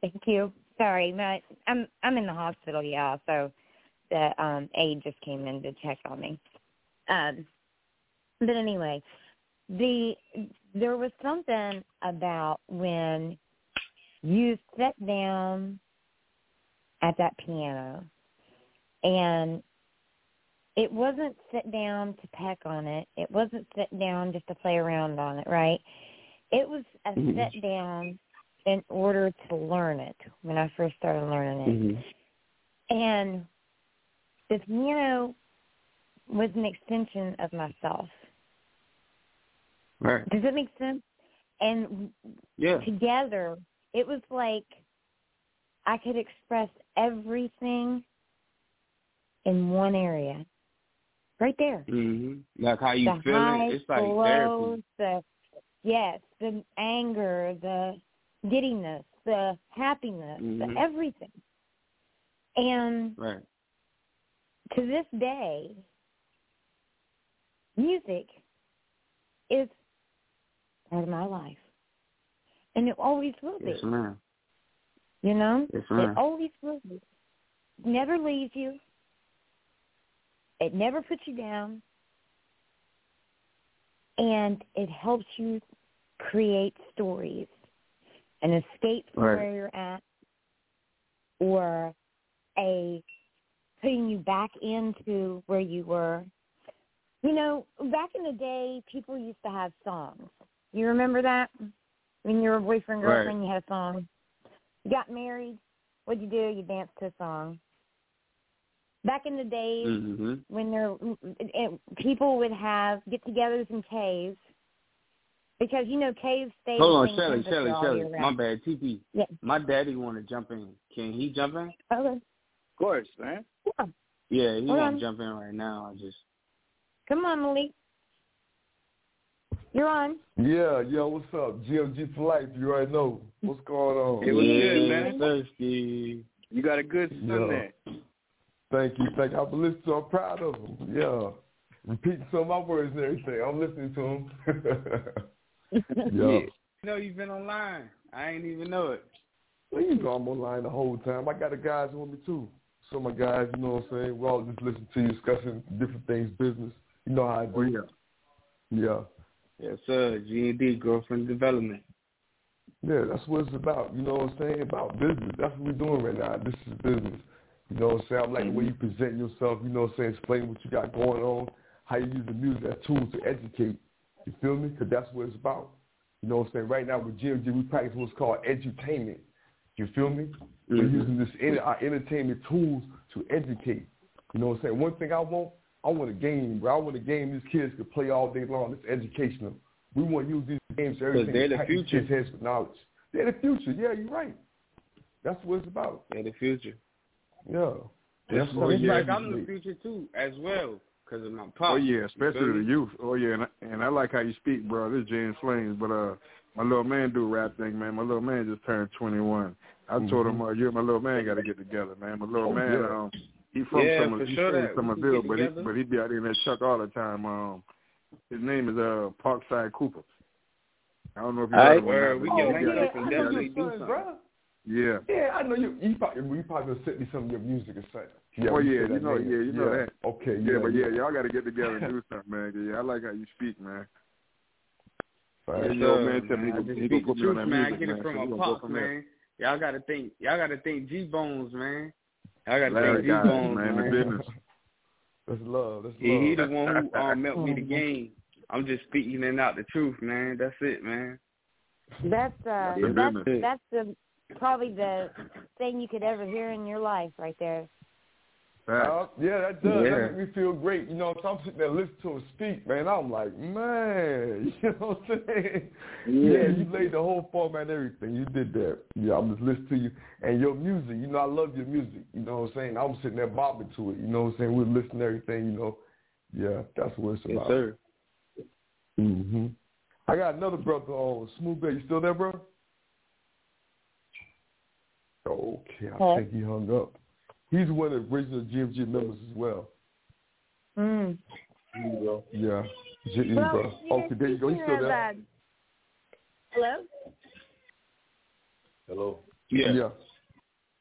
thank you. Sorry, my I'm I'm in the hospital, yeah, so the um aide just came in to check on me. Um but anyway, the there was something about when you sat down at that piano and it wasn't sit down to peck on it. It wasn't sit down just to play around on it, right? It was a Mhm. sit down in order to learn it when I first started learning it. Mhm. And the piano was an extension of myself. Right. Does it make sense? And Yeah. together, it was like I could express everything in one area, right there. Mm-hmm. Like how you the feeling? highs, It's like the lows, therapy. the yes, the anger, the giddiness, the happiness, Mhm. the everything. And Right. to this day, music is part of my life. And it always will be. Yes, ma'am. You know? Yes, It always will be. Never leaves you. It never puts you down. And it helps you create stories an escape from Right. where you're at or a putting you back into where you were. You know, back in the day, people used to have songs. You remember that? When you were a boyfriend, Right. girlfriend, you had a song. You got married. What'd you do? You danced to a song. Back in the days Mhm. when there, it, people would have get-togethers in caves because you know caves stay. Hold on, same Shelly, temperature Shelly, Shelly. My bad, TP. Yeah. My daddy want to jump in. Can he jump in? Okay. Of course, man. Yeah. Yeah, he Hold won't jump in right now. I just Come on, Malik. You're on. Yeah, yo, what's up? GMG for life. You already know what's going on. It was yeah, good, man. Thirsty. You got a good son Yeah. there. Thank you, thank you. I've been listening to. I'm proud of him. Yeah, repeating some of my words and everything. I'm listening to him. [LAUGHS] yeah. You know you've been online. I ain't even know it. Well, you know I'm online the whole time. I got the guys with me too. Some of my guys, you know what I'm saying? We all just listen to you discussing different things, business. You know how I do. Oh, yeah. Yeah. Yes, sir. G and D, girlfriend development. Yeah, that's what it's about. You know what I'm saying? About business. That's what we're doing right now. This is business. You know what I'm saying? I like the way mm-hmm. you present yourself, you know what I'm saying? Explain what you got going on, how you use the music as tools to educate. You feel me? Because that's what it's about. You know what I'm saying? Right now with GMG, we practice what's called edutainment. You feel me? We're mm-hmm. using this our entertainment tools to educate. You know what I'm saying? One thing I want, I want a game, bro. I want a game these kids can play all day long. It's educational. We want to use these games for everything. they're the pack these future. kids' heads with knowledge. They're the future. Yeah, you're right. That's what it's about. Yeah, the future. Yeah. That's Just what it like. I'm the future too, as well, because of my pop. Oh yeah, especially You the youth. Oh yeah, and I, and I like how you speak, bro. This is James Flames, but uh, my little man do rap thing, man. My little man just turned 21. I told him, uh, you and my little man got to get together, man. My little Oh, man, yeah. um, he from Yeah, Summer, for he sure from that. Somerville, get but he but he be out in that truck all the time. Um, his name is uh Parkside Cooper. I don't know if you All heard right, of him. word. or We can link up and definitely do something. bro. Yeah. Yeah, I know you. You probably, you probably sent me some of your music or something. Yeah, Oh yeah, you know, name. yeah, you know yeah. that. Okay, Yeah, yeah, but yeah, y'all got to get together and do something, man. Yeah, I like how you speak, man. Right. Yeah, Yes, yo, sir, man, tell me man. I just speak the put truth, that man. I get it from so we my gonna go pops, from there. man. Y'all gotta think. Y'all gotta think G Bones, man. Y'all gotta Larry think G guys, Bones, man, man. the business. [LAUGHS] That's love. That's love. He, he the one who um, melted me the [LAUGHS] game. I'm just speaking and out the truth, man. That's it, man. That's uh, The that's business. that's the probably the thing you could ever hear in your life, right there. Facts. Uh, yeah, that does. Yeah. That makes me feel great. You know, so I'm sitting there listening to him speak, man. I'm like, man, [LAUGHS] you know what I'm saying? Yeah, you laid the whole format and everything. You did that. Yeah, I'm just listening to you. And your music, you know, I love your music. You know what I'm saying? I'm sitting there bobbing to it. You know what I'm saying? We're listening to everything, you know. Yeah, that's what it's about. Yes, about. sir. hmm I got another brother on Smooth Bay. You still there, bro? Okay, I Huh? think he hung up. He's one of the original GMG members as well. Mm. Yeah. J- Well, bro. you know, Okay, there you go. He's still there. uh, hello. Hello. Yeah. Yeah.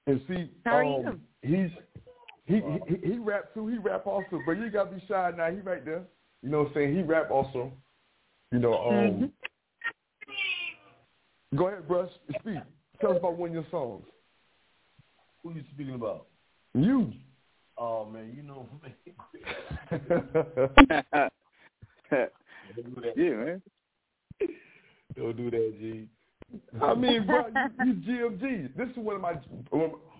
And see, How are um, he's he, he he rap too. He rap also, but you gotta be shy now. He right there. You know what I'm saying? He rap also. You know, um Mm-hmm. Go ahead, bruh. Speak. Tell us about one of your songs. Who are you speaking about? You. Oh man, you know [LAUGHS] yeah, man. Don't do that, G. I mean, bro, you, you GMG. This is one of my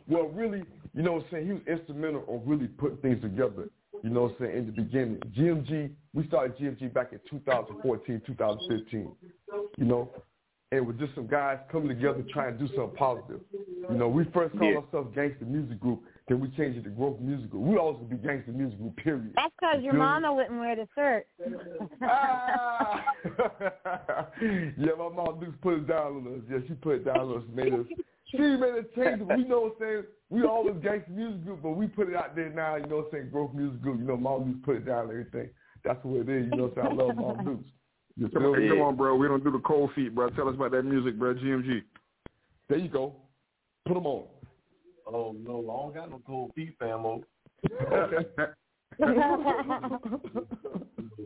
well, really, you know what I'm saying? He was instrumental on really putting things together. You know what I'm saying? In the beginning, GMG. We started GMG back in 2014, 2015. You know, and with just some guys coming together trying to do something positive. You know, we first called Yeah. ourselves Gangster Music Group, then we changed it to Growth Music Group. We always be Gangster Music Group. Period. That's because your You mama wouldn't wear the shirt. Ah! [LAUGHS] yeah, my mom Dukes put it down on us. Yeah, she put it down on us, made us. She made us change it. We know what I'm saying. We always gangster music group, but we put it out there now. You know what I'm saying? Growth music group. You know, Mom Dukes put it down and everything. That's what it is. You know what I'm saying? I love Mom Dukes. You Come feel on, me? come on, bro. We don't do the cold feet, bro. Tell us about that music, bro. GMG. There you go. Put them on. Oh no, I don't got no cold feet, famo. [LAUGHS]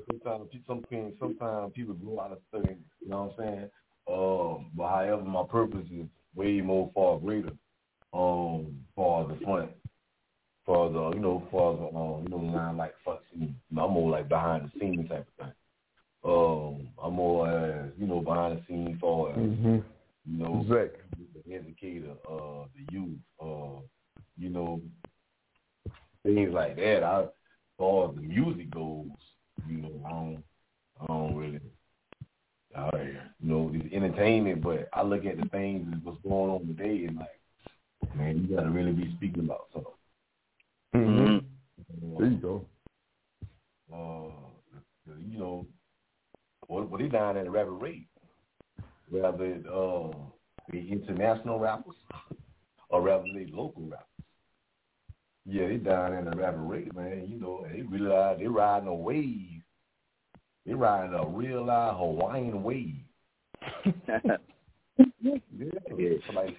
sometimes, sometimes, sometimes people go out of things. You know what I'm saying? Um, but however, my purpose is way more far greater. Um, for the front, for the you know, for the um, you know, line like front scene. I'm more like behind the scenes type of thing. Um, I'm more as you know behind the scenes for as, mm-hmm. you know Zach. The educator, uh, the youth, uh, you know, things like that. I, as far as the music goes, you know, I don't, I don't really, I, you know, it's entertainment. But I look at the things that's what's going on today, and like, man, you got to really be speaking about something. Mm-hmm. There you go. Uh, you know, what what they down at a rapid rate, whether it uh, be international rappers or rather they local rappers. Yeah, they down in a rapid rate, man. You know, they really are, they riding a wave. They riding a real live Hawaiian wave. [LAUGHS] yeah, like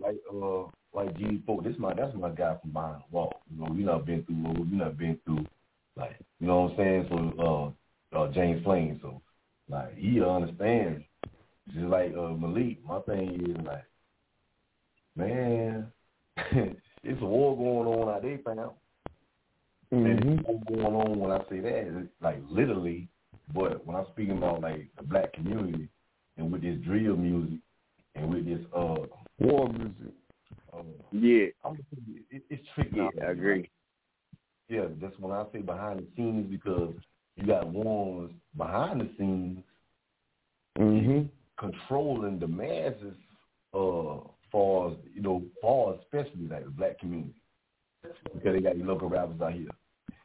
like uh like G Four. This my that's my guy from behind the wall. You know, we not been through we not been through like you know what I'm saying. So uh, uh James Flame. So like he understands. Just like uh Malik. My thing is like, man, [LAUGHS] it's a war going on out there, fam. And it's war going on when I say that, it's like literally. But when I'm speaking about like the black community and with this drill music and with this uh war music. Uh, yeah, I'm it, it's tricky. Yeah, I agree. Yeah, that's when I say behind the scenes because you got ones behind the scenes mm-hmm. Controlling the masses uh far as you know, far especially like the black community. Because they got these local rappers out here.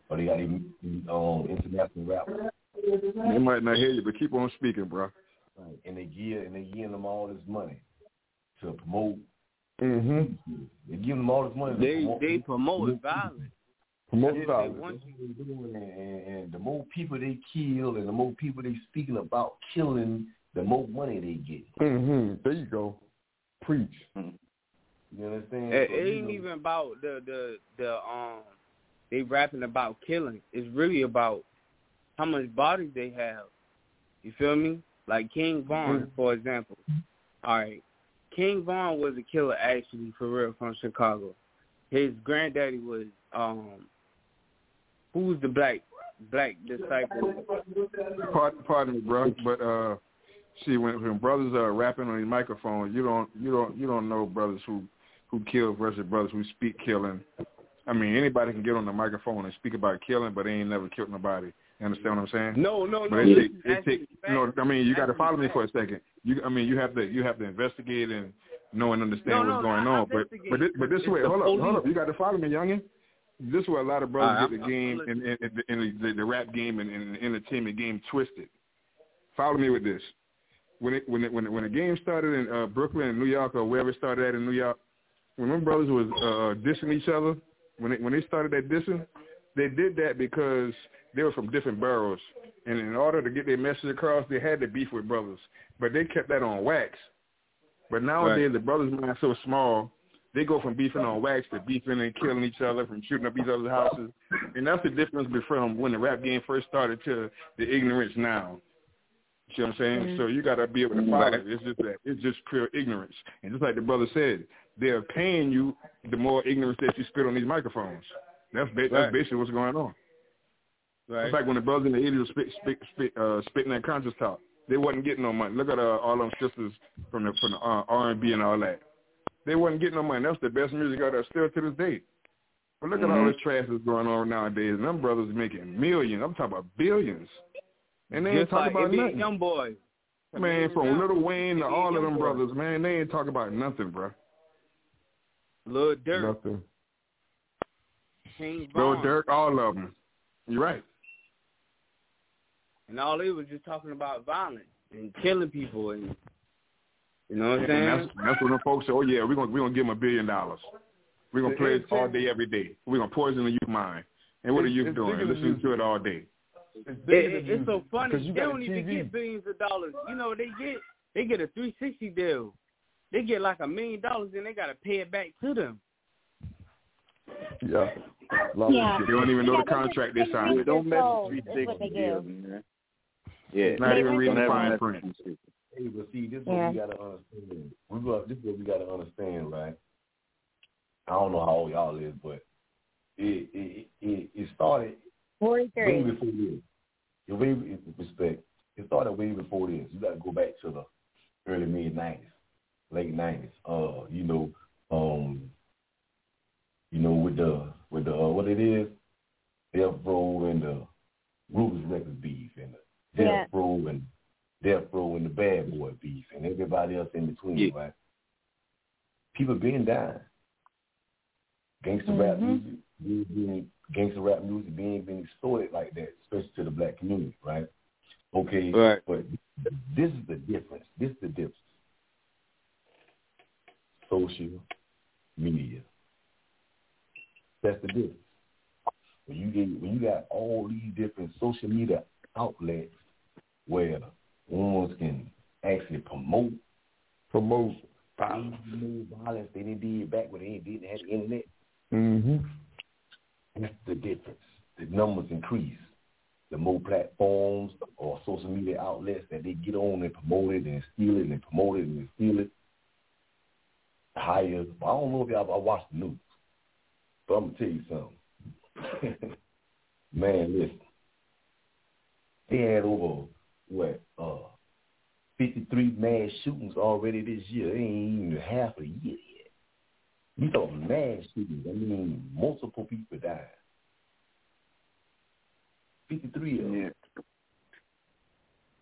Or they got these um international rappers. They might not hear you, but keep on speaking, bro. Right. And they give and they giving them all this money to promote. Mm-hmm. They give them all this money. They promote, they promote violence. Promote violence. what they doing, and, and the more people they kill, and the more people they speaking about killing, the more money they get. Mm-hmm. There you go. Preach. You understand? It, So, it you ain't know, even about the the the um they rapping about killing. It's really about how much bodies they have. You feel me? Like King Von, for example. All right, King Von was a killer actually for real from Chicago. His granddaddy was um who's the black black disciple? Pardon, pardon me, bro, but uh, see, when when brothers are rapping on the microphone, you don't you don't you don't know brothers who who kill versus brothers who speak killing. I mean, anybody can get on the microphone and speak about killing, but they ain't never killed nobody. You understand what I'm saying? No, no, But no. it this take, is it actually take, you know. I mean, you got to follow me for a second. You, I mean, you have to, you have to investigate and know and understand No, what's no, going I on. But, but this, but this It's way, hold up, hold up. You got to follow me, youngin. This is where a lot of brothers All right, get the I'm- game I'm and, and, and, the, and the, the rap game and, and the entertainment game twisted. Follow me with this. When it, when it, when it, when the game started in uh, Brooklyn and New York or wherever it started at in New York, when them brothers was uh, dissing each other, when they, when they started that dissing, they did that because they were from different boroughs, and in order to get their message across, they had to beef with brothers. But they kept that on wax. But nowadays, Right. the brothers' mind so small, they go from beefing on wax to beefing and killing each other, from shooting up each other's houses, and that's the difference from when the rap game first started to the ignorance now. You know what I'm saying? So you got to be able to follow it. It's just that it's just pure ignorance, and just like the brother said, they're paying you the more ignorance that you spit on these microphones. That's ba- Right. that's basically what's going on. Right. It's like when the brothers in the 80s were spit, spit, spit, uh, spitting that conscious talk. They wasn't getting no money. Look at uh, all them sisters from the from the uh, R&B and all that. They wasn't getting no money. That's the best music out there still to this day. But look at all Mhm. this trash that's going on nowadays. And them brothers making millions. I'm talking about billions. And they ain't talking like about nothing. young boy. Man, from Little Wayne to all of them brothers, man, they ain't talking about nothing, bro. Lil Durk, Nothing. Lil Durk, all of them. You're right. and all they was just talking about violence and killing people, and you know what I'm And saying? that's that's when the folks say, "Oh yeah, we're gonna we're gonna give them a billion dollars. We're gonna play it all day, every day. We're gonna poison the youth mind." And what are you doing? Listening to it all day. It's It, bigger it, than it's so funny. They don't even get billions of dollars. You know, they get they get a 360 deal. They get like a million dollars, and they got to pay it back to them. Yeah. A Yeah. They don't even know Yeah, the contract they they signed. read Don't their mess soul, with 360 they deals, man. Yeah. Not They even reading the fine print. Hey, but see, this is Yeah. what we gotta understand. We got this is what we gotta understand, right? I don't know how old y'all is, but it it it, it started way Forty-three. before this. It way respect. It started way before this. You got to go back to the early mid nineties, late nineties. Uh, you know, um, you know, with the with the uh, what it is, Death Row and the Ruthless Records beef and the Yeah. Death Row and Death Row and the Bad Boy beef and everybody else in between, Yeah. right? People been dying. Gangster rap Mhm. music, being, gangster rap music being being extorted like that, especially to the black community, right? Okay, Right. but this is the difference. This is the difference. Social media. That's the difference. When you get when you got all these different social media outlets where ones can actually promote promote violence, violence they didn't do it back when they didn't have the internet. Mm-hmm. That's the difference. The numbers increase. The more platforms or social media outlets that they get on and promote it and steal it and promote it and steal it, the higher. I don't know if y'all I watch the news, but I'm gonna tell you something. [LAUGHS] Man, listen. They had over what uh 53 mass shootings already this year. It ain't even half a year yet. We talking mass shootings. I mean, multiple people died. 53 of them. Yeah.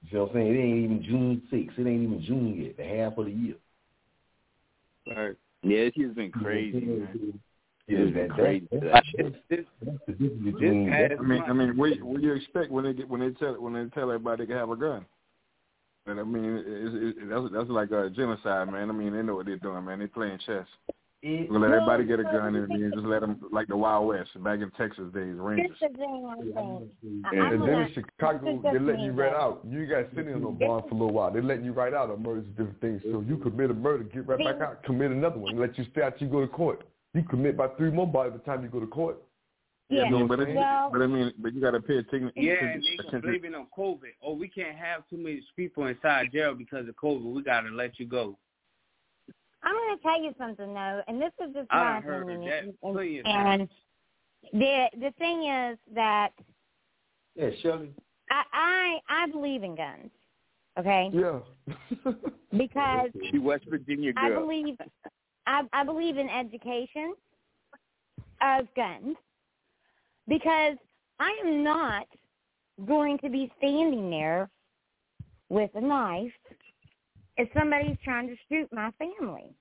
You see what I'm saying? It ain't even June 6th. It ain't even June yet. The half of the year. Right. Yeah, this year's been crazy, man. Yeah, It's that, been crazy. That, That that's, shit. that's the difference between I mean, I mean, what, what do you expect when they get when they tell when they tell everybody they can have a gun? And I mean, it's, it's, that's that's like a genocide, man. I mean, they know what they're doing, man. They're playing chess. It, We're gonna let everybody get a gun and this then just let them like the Wild West back in Texas days, This Rangers. is the thing I'm saying. I- Yeah. I'm And then in Chicago, they let you rent though. out. You got sitting in no [LAUGHS] bond for a little while. They let you write out on murders and different things. So you commit a murder, get right back out, commit another one, let you stay out you go to court. You commit by three more by the time you go to court. Yeah. I mean, but, it, Well- but I mean, but you got to pay attention. Yeah, and they gonna attention. blame it on COVID. Oh, we can't have too many people inside jail because of COVID. We gotta let you go. I'm going to tell you something though, and this is just I my done heard opinion. that and- and the the thing is that Yeah, Shirley. I I, I believe in guns. Okay, Yeah. [LAUGHS] because She West Virginia girl. I believe I, I believe in education of guns because I am not going to be standing there with a knife if somebody's trying to shoot my family.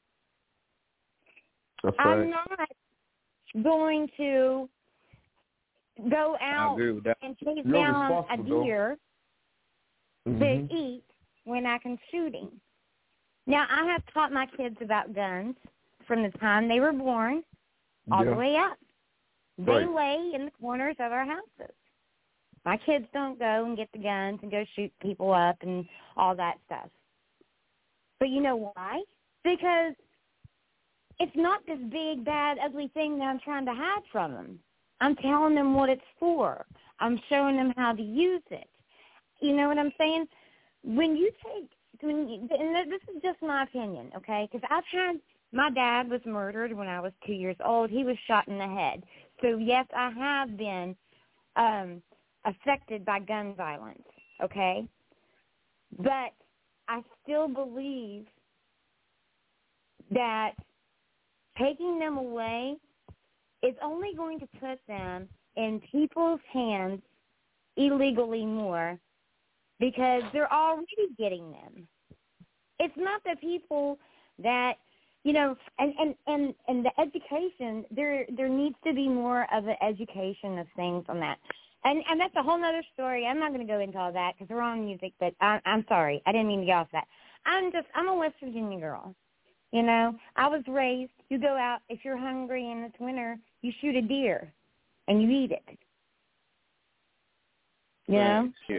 That's I'm not going to go out agree with that. and chase You're down a deer Mhm. to eat when I can shoot him. Now I have taught my kids about guns from the time they were born all Yeah. the way up. They Right. lay in the corners of our houses. My kids don't go and get the guns and go shoot people up and all that stuff. But you know why? Because it's not this big, bad, ugly thing that I'm trying to hide from them. I'm telling them what it's for. I'm showing them how to use it. You know what I'm saying? When you take, when you, and this is just my opinion, okay? Because I've had my dad was murdered when I was two years old. He was shot in the head. So yes, I have been um, affected by gun violence, okay? But I still believe that taking them away is only going to put them in people's hands illegally more because they're already getting them. It's not the people that you know and and and and the education there there needs to be more of an education of things on that and and that's a whole other story. I'm not going to go into all that because we're on music but I, i'm sorry. I didn't mean to get off that. I'm just i'm a west virginia girl you know? I was raised you go out if you're hungry and it's winter you shoot a deer and you eat it. You know? Yeah.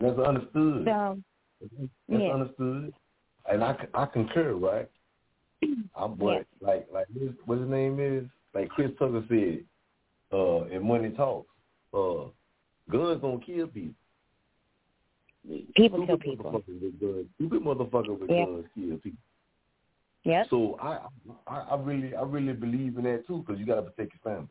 That's understood. so That's yeah. understood. And I, I concur, right? [CLEARS THROAT] I'm but like like his, what his name is? Like Chris Tucker said, uh, in Money Talks, uh, guns don't kill people. people kill people with guns. Stupid motherfuckers with Yeah. guns kill people. yep So I, I I really I really believe in that too because you got to protect your family.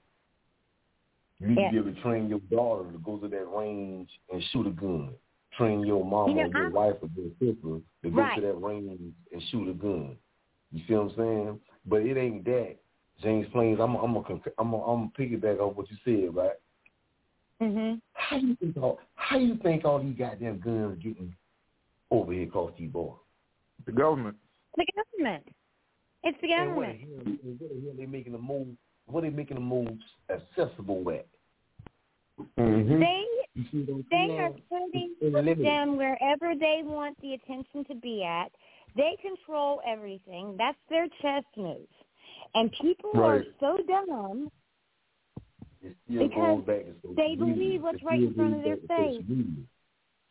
You need Yeah. to be able to train your daughter to go to that range and shoot a gun. Train your mama, You know, or your I'm- wife, or your sister to go Right. to that range and shoot a gun. You see what I'm saying? But it ain't that. James Plains, I'm I'm a, I'm a, I'm a piggyback off what you said, right? Mhm How you think all how you think all these goddamn guns getting over here across these borders? The government. the government it's the And what the government hell, and what the hell they making a move Where they making the moves accessible at? Mm-hmm. They You see what I'm they are putting It's limited. them wherever they want the attention to be at. They control everything. That's their chess move. And people are so dumb. It still Because goes back to social they media. believe what's It right in front of their back to social face. media.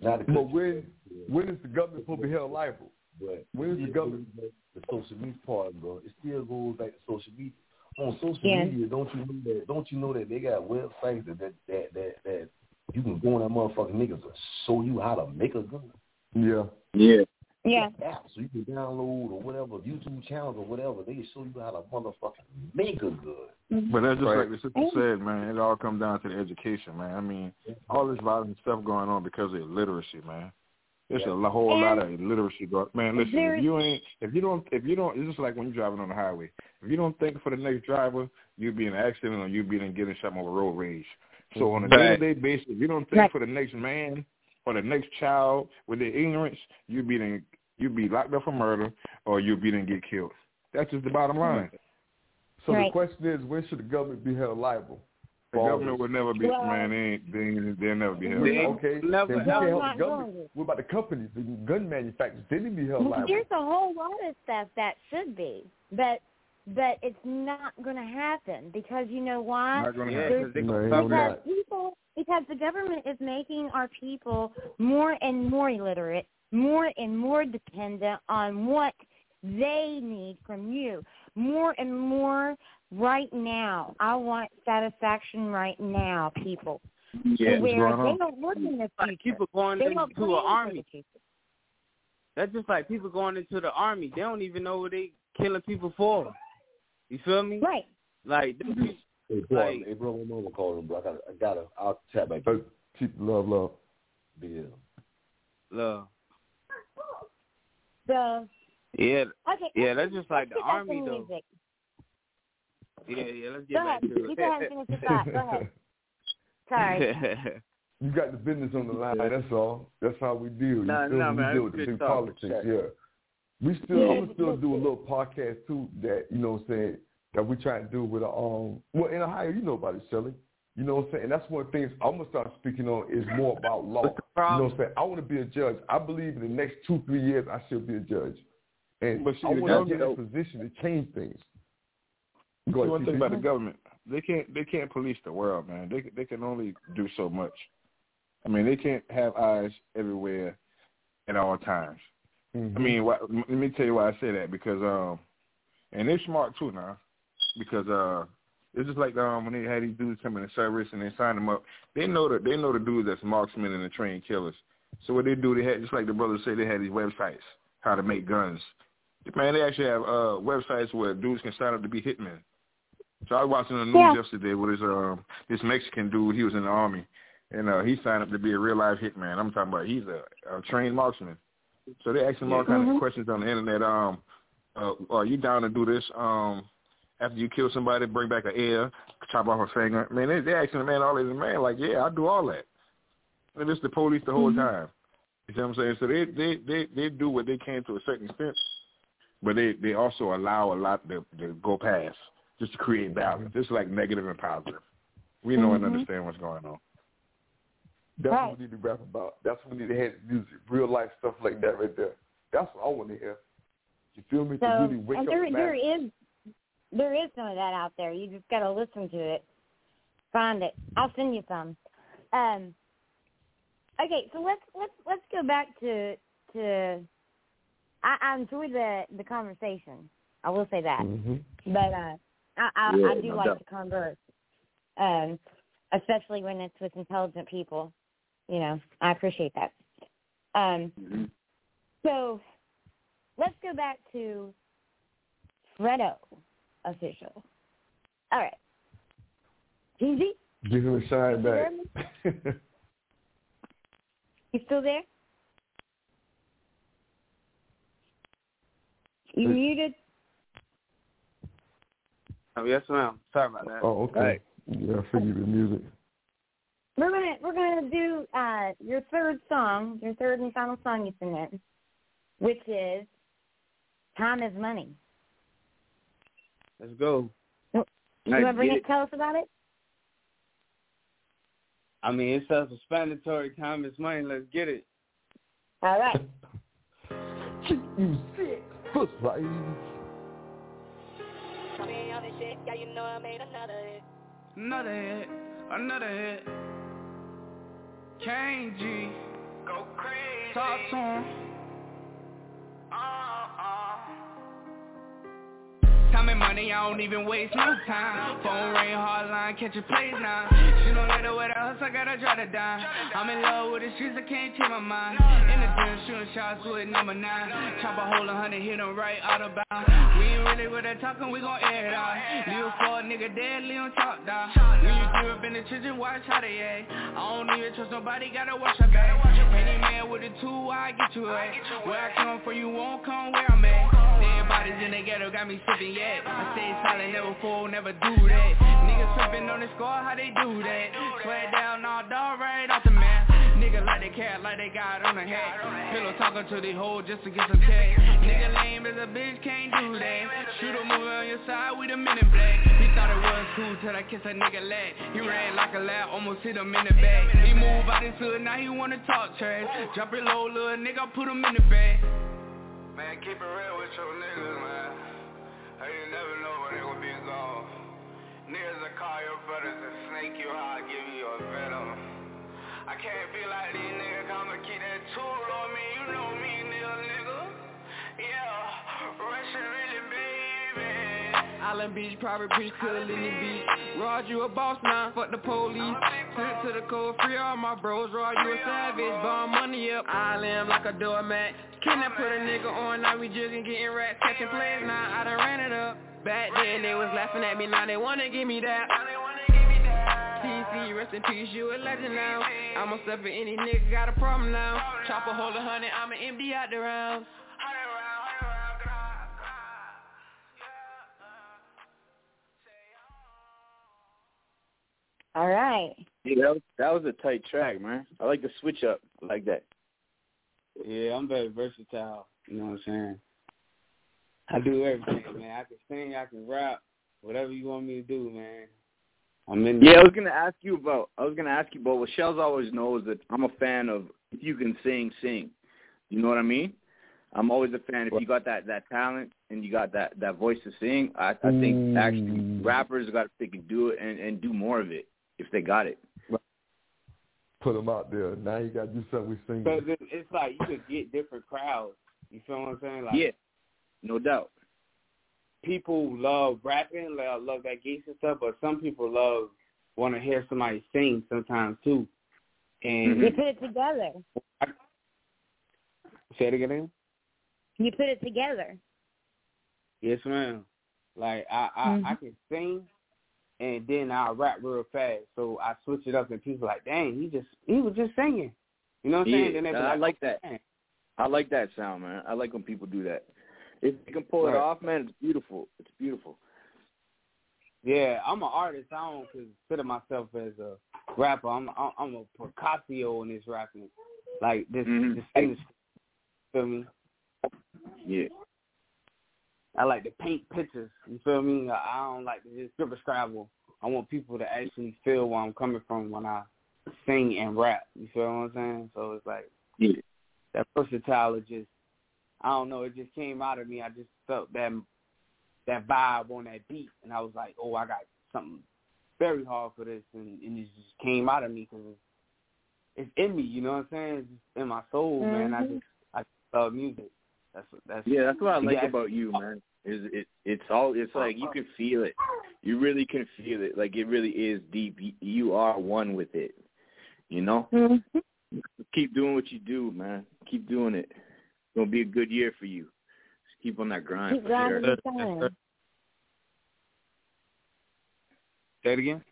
Not the But when when is the government supposed to be held liable? But When is the government? goes back to The social media part, bro. It still goes back to social media. On social Yeah. media, don't you know that? Don't you know that they got websites that that that that, that you can go on that motherfucking niggas to show you how to make a gun. Yeah. Yeah. Yeah. App, so you can download or whatever YouTube channels or whatever. They show you how to motherfucking make a good. But that's just Right. like the sister said, man. It all comes down to the education, man. I mean, all this violent stuff going on because of illiteracy, man. There's a lo- whole lot of illiteracy going. Man, listen, There's- if you ain't, if you don't, if you don't, it's just like when you're driving on the highway. If you don't think for the next driver, you'll be in an accident or you'll be in getting shot over road rage. So on a Right. day-to-day basis, if you don't think Right. for the next man or the next child with their ignorance, you'll be in, you'll be locked up for murder or you'll be in get killed. That's just the bottom line. So the question is, when should the government be held liable? The for all government this? will never be, Well- man. They ain't, they ain't, they'll never be held. They ain't Okay, never- then we never can't help the government. going. What about the companies, the gun manufacturers? They need to be held liable. There's a whole lot of stuff that should be, but but it's not going to happen because you know why? Not gonna happen. because they No, gonna it cover don't because not. people because the government is making our people more and more illiterate, more and more dependent on what they need from you. More and more right now. I want satisfaction right now, people. Yeah. what's Where going they don't look in the like future. people going They into don't an plan for army. the. That's just like people going into the army. They don't even know what they killing people for. You feel me? Right. Like them mm-hmm. people- Hey, bro, Like- hey, bro, my mama called him, bro. I gotta, I got to. I'll tap back. Uh, keep love, love. Bill. love. So Yeah, okay. yeah. That's just like the get back to army though. music. Yeah, yeah. Let's get Go back ahead. to You go ahead and finish your thought. Go ahead. Sorry. it. [LAUGHS] You got the business on the line. That's all. That's how we deal. You Nah, feel nah, me? man, we deal with the good big talk. politics. Yeah. We still, I'm gonna still do a little podcast too. That you know, what I'm saying that we try to do with our um. Well, in Ohio, you know about it, Shelly. You know what I'm saying? And that's one of the things I'm gonna start speaking on is more about law. You know what I'm saying? I want to be a judge. I believe in the next two, three years, I should be a judge. And But see, I want to get in a position to change things. See, Go ahead, one thing about the government, they can't they can't police the world, man. They they can only do so much. I mean, they can't have eyes everywhere at all times. Mhm. I mean, why, let me tell you why I say that because um, and they're smart too now, because uh, it's just like um when they had these dudes come in the service and they signed them up. They know that they know the dudes that's marksmen and the trained killers. So what they do, they had just like the brothers say, they had these websites how to make guns. Man, they actually have uh websites where dudes can sign up to be hitmen. So I was watching the news Yeah. yesterday with this um this Mexican dude. He was in the army, and uh he signed up to be a real life hitman. I'm talking about he's a, a trained marksman. So they ask him all kind Mhm. of questions on the internet. Um, uh, are you down to do this? Um, after you kill somebody, bring back an ear, chop off a finger. Man, they they asking the man all this. Man like, yeah, I do all that. And it's the police the whole Mhm. time. You see what I'm saying? So they they they they do what they can to a certain extent, but they they also allow a lot to, to go past just to create balance. Just like negative and positive. We know and Mhm. understand what's going on. That's Right. what we need to rap about. That's what we need to have music, real life stuff like that right there. That's what I want to hear. You feel me? So to really wake and up there the there is there is some of that out there. You just got to listen to it, find it. I'll send you some. Um. Okay, so let's let's let's go back to to. I, I enjoyed the the conversation. I will say that, Mhm. but uh, I I, Yeah, I do no like doubt. to converse, um, especially when it's with intelligent people. You know, I appreciate that. Um. Mhm. So let's go back to Fredo official. All right. Easy? Give him a shine back. You still there? You Hey. muted? Oh, yes, ma'am. Sorry about that. oh, okay. Yeah, I figured the music. We're gonna we're gonna do uh your third song, your third and final song you submit, which is Time is Money. Let's go. You want to bring it? Tell us about it. I mean, it's self-explanatory. Time is money. Let's get it. All right. you sick. First right. Yeah, you know I made another hit. Another hit. Another hit. Kane G. Go crazy. Talk to him. Time and money, I don't even waste no time. Phone ring, hard line, catch a place now. She don't let her wear the hustle, I gotta try to die. I'm in love with the streets, I can't change my mind. In the gym, shooting shots with number nine. Chop a hole, a hundred, hit him right out of bounds. We ain't really with that talking, we gon' air it out. Leave a nigga dead, leave talk down. When you grew up in the church watch how they act. I don't even trust nobody, gotta watch your back. Man with a two, I get you at. Where I come from, you won't come where I'm at. Everybody's in the ghetto, got me sipping yet. I stay silent, never fool, never do that. Niggas tripping on the score, how they do that? Swear down, all dog right off the. Nigga like they cat, like they got on the hat. Pillow talking to the hoe just to get some check. Nigga lame as a bitch, can't do that. Shoot a movie on your side with a minute black. He thought it was cool till I kiss a nigga leg. He ran like a lad, almost hit him in the back. He move out his hood, now he wanna talk trash. Drop it low, little nigga, put him in the bag. Man, keep it real with your niggas, man. Hey, you never know when they gon' be gone. Niggas will call your brothers and snake you out, give you a venom. I can't be like these niggas, I'ma keep that tool on me. You know me, nigga, nigga. Yeah, Russian really, baby. Island Beach, private beach, in the beach. Rod, you a boss now, fuck the police. Sent to the cold, free all my bros. Rod, you a savage, bomb money up. Island like a doormat. Kidnap put a nigga on, now we jugging, getting rats, catching plays. Now I done ran it up. Back then they was laughing at me, now they wanna give me that. TC, rest in peace, you a legend now. I'ma step in any nigga got a problem now. Chopper hold a hundred, I'ma empty out the rounds. All right. Yeah, that was, that was a tight track, man. I like the switch up like that. Yeah, I'm very versatile. You know what I'm saying? I do everything, man. I can sing, I can rap, whatever you want me to do, man. I'm in. Yeah, I was gonna ask you about. I was gonna ask you about. What Shellz always knows that I'm a fan of. If you can sing, sing. You know what I mean? I'm always a fan. If you got that that talent and you got that that voice to sing, I, I think actually mm. rappers got they can do it and and do more of it if they got it. Put them out there. Now you got to do something with singing. Because it's like you could get different crowds. You feel what I'm saying? Like, yeah, no doubt. People love rapping, love, love that gangster stuff, but some people love want to hear somebody sing sometimes too. And You put it together. say it again. You put it together. Yes, ma'am. Like I, I, Mhm. I can sing, and then I rap real fast. So I switch it up, and people like, dang, he just he was just singing. You know what I'm Yeah, saying? Then they be I like, like that. "Man." I like that sound, man. I like when people do that. If you can pull it off, man, it's beautiful. It's beautiful. Yeah, I'm an artist. I don't consider myself as a rapper. I'm I'm, I'm a Picasso in this rapping, like this Mhm. this industry. Feel me? Yeah. I like to paint pictures. You feel me? I, I don't like to just scribble scrabble. I want people to actually feel where I'm coming from when I sing and rap. You feel what I'm saying? So it's like Yeah. that versatile is just I don't know, it just came out of me. I just felt that that vibe on that beat, and I was like, oh, I got something very hard for this, and, and it just came out of me because it's, it's in me. You know what I'm saying? It's just in my soul, man. I Mhm. just I love music. That's that's Yeah, that's what I like Yeah. about you, man. Is it? It's all. It's like you can feel it. You really can feel it. Like it really is deep. You, you are one with it. You know. Mm-hmm. Keep doing what you do, man. Keep doing it. It's gonna be a good year for you. Just keep on that grind. Keep grinding sure. the time. Say it again.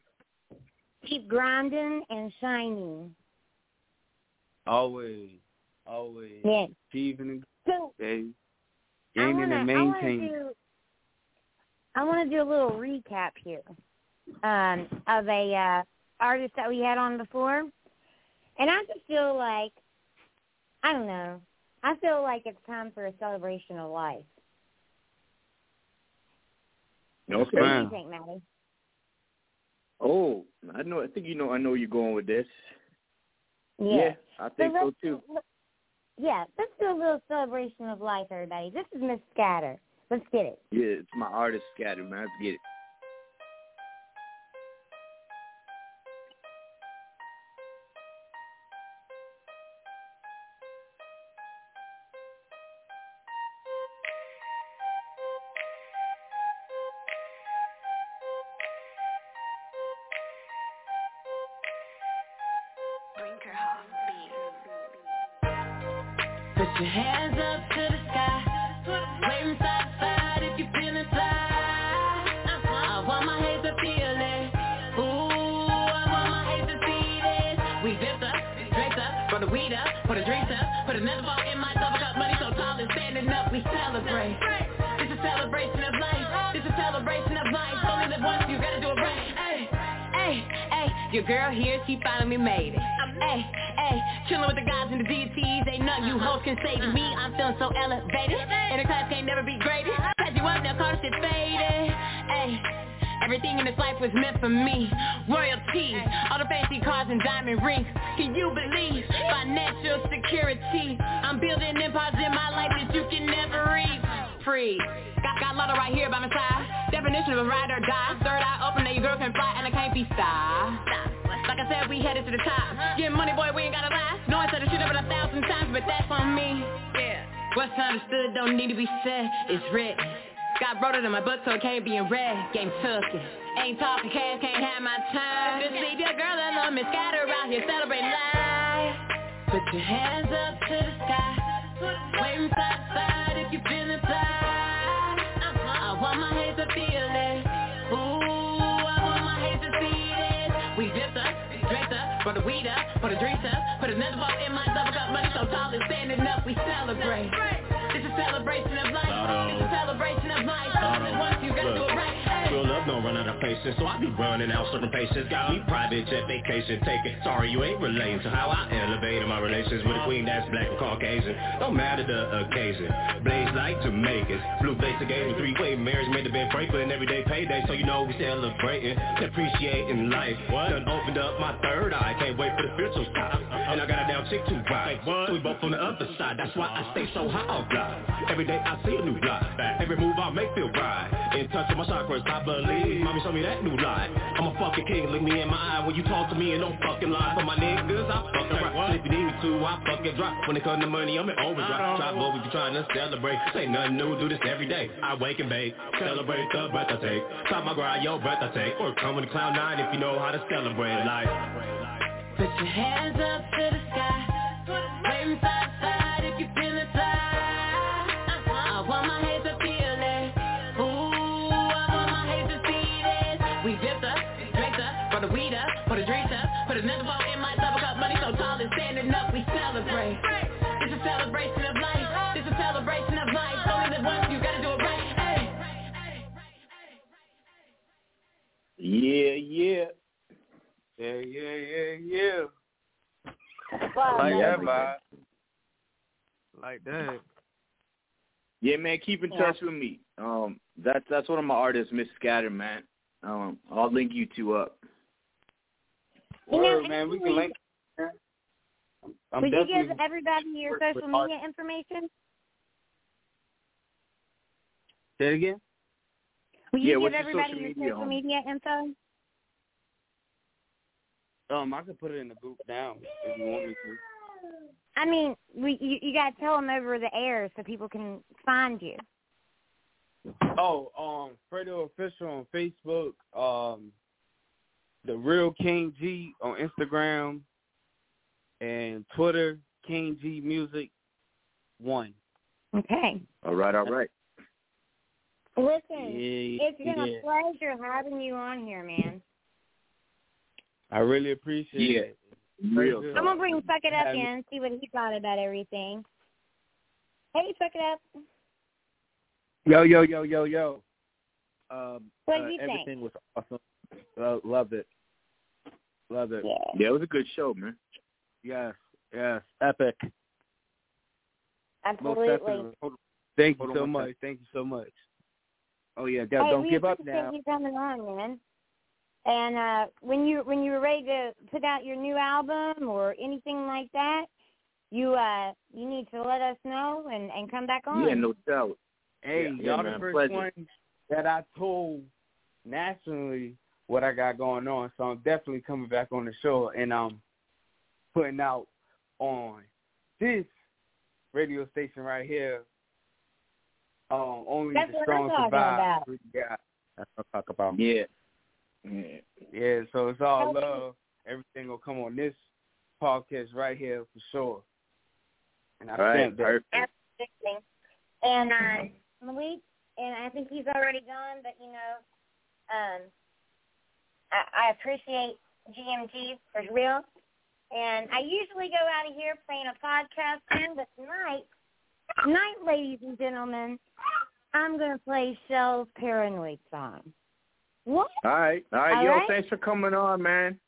Keep grinding and shining. Always, always Yeah. achieving So and I gaining wanna, and I wanna do, I want to do a little recap here um, of a uh, artist that we had on before, and I just feel like I don't know. I feel like it's time for a celebration of life. Okay. What do you think, Matty? Oh, I know. I think you know. I know you're going with this. Yeah. I think so let's- too. Yeah, let's do a little celebration of life, everybody. This is Miss Scatter. Let's get it. Yeah, it's my artist scatter, man. Let's get it. Need to be said It's written Got wrote it in my book so it can't be in red. Game took it. Ain't talking cash, can't have my time. Just leave your girl alone, Miss Scatter out here celebrating life. Put your hands up to the sky. Waving side to side if you feeling fly. I want my hands to feel it. Ooh, I want my hands to see this. We dipped up, draped up, brought the weed up, put the drinks up, put another ball in my double cup. Money so tall and standing up, we celebrate. It's a celebration of life. It's a celebration of life. Once you gotta it right. Real love don't run out of patience, so I be running out certain patience. Got me private jet vacation taking. Sorry you ain't relating to how I elevated my relations with a queen that's black and Caucasian. Don't matter the occasion. Blaze like Jamaicans. Blue face again, three-way marriage made the bed Franklin everyday payday, so you know we celebrating, appreciating life. Done opened up my third eye, can't wait for the spiritual side. And I got a down chick to ride, so we both on the other side. That's why I stay so high. Every day I see a new lie. Every move I make feel right. In touch with my chakras, I believe. Mommy show me that new light. I'm a fucking king, look me in my eye when you talk to me and don't fucking lie. For my niggas, I fucking rock. And if you need me to, I fucking drop. When it comes to money, I'm in overdrive. Try boy, we be trying to celebrate. Say nothing new, do this every day. I wake and bake, celebrate the breath I take. Top my grind, yo, breath I take. Or come with the cloud nine if you know how to celebrate life. Put your hands up to the sky. Waving side to Yeah, yeah. Yeah, yeah, yeah, yeah. Wow, like that vibe. Like that. Yeah, man, keep in Yeah. touch with me. Um, that's that's one of my artists, Miss Scatter, man. Um, I'll link you two up. You know, man, we can link. I'm Would you give everybody your work with social art. media information? Say it again. Will Yeah, you give what's your everybody social your social homie? media info? Um, I could put it in the group now if you want me to. I mean, we you, you got to tell them over the air so people can find you. Oh, um, Fredo official on Facebook. Um, the real King Gee on Instagram and Twitter. King Gee Music One. Okay. All right, all right. Listen, Yeah, it's been yeah. a pleasure having you on here, man. I really appreciate Yeah. it. Real I'm gonna bring Suck It Up Have in and see what he thought about everything. Hey, Suck It Up. Yo, yo, yo, yo, yo. Um, What do uh, you think? everything was awesome. Uh, loved it. Love it. Yeah. Yeah, it was a good show, man. Yes, yes. Epic. Absolutely. Thank you so much. Thank you so much. Oh yeah, Hey, don't give up appreciate now. you coming on, man. And uh, when you when you were ready to put out your new album or anything like that, you uh you need to let us know and and come back on. Yeah, no doubt. Hey, Yeah, y'all yeah, the man, first pleasure. one that I told nationally what I got going on, so I'm definitely coming back on the show and um putting out on this radio station right here. Um, only That's the what I'm strong talking survive. about. Yeah, that's what I'm talking about. Yeah. Yeah. Yeah, so it's all love. Everything will come on this podcast right here for sure. And I All right, stamp that. perfect. Absolutely. And uh, Malik, and I think he's already gone, but you know, um, I, I appreciate GMG for real. And I usually go out of here playing a podcast tune, but tonight, tonight, ladies and gentlemen, I'm going to play Shellz's Paranoid song. What? All right. All right. All Yo, right. thanks for coming on, man.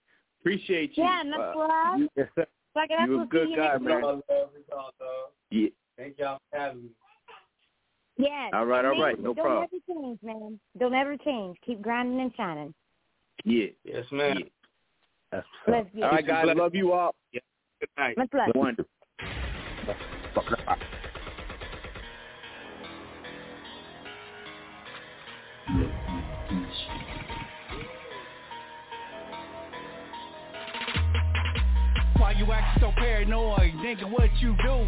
Appreciate you. Yeah, much Uh, love. you- Yes, sir. Fuck it, you a we'll good guy, man. love, love. Yeah. Thank y'all for having me. Yes. All right, all Man, right, no don't problem. ever change, man. Don't ever change. Keep grinding and shining. Yeah. Yes, ma'am. Yeah. That's Let's get All right, guys. Love you all. Good night. Much love. One. Why you acting so paranoid? Nigga, what you do?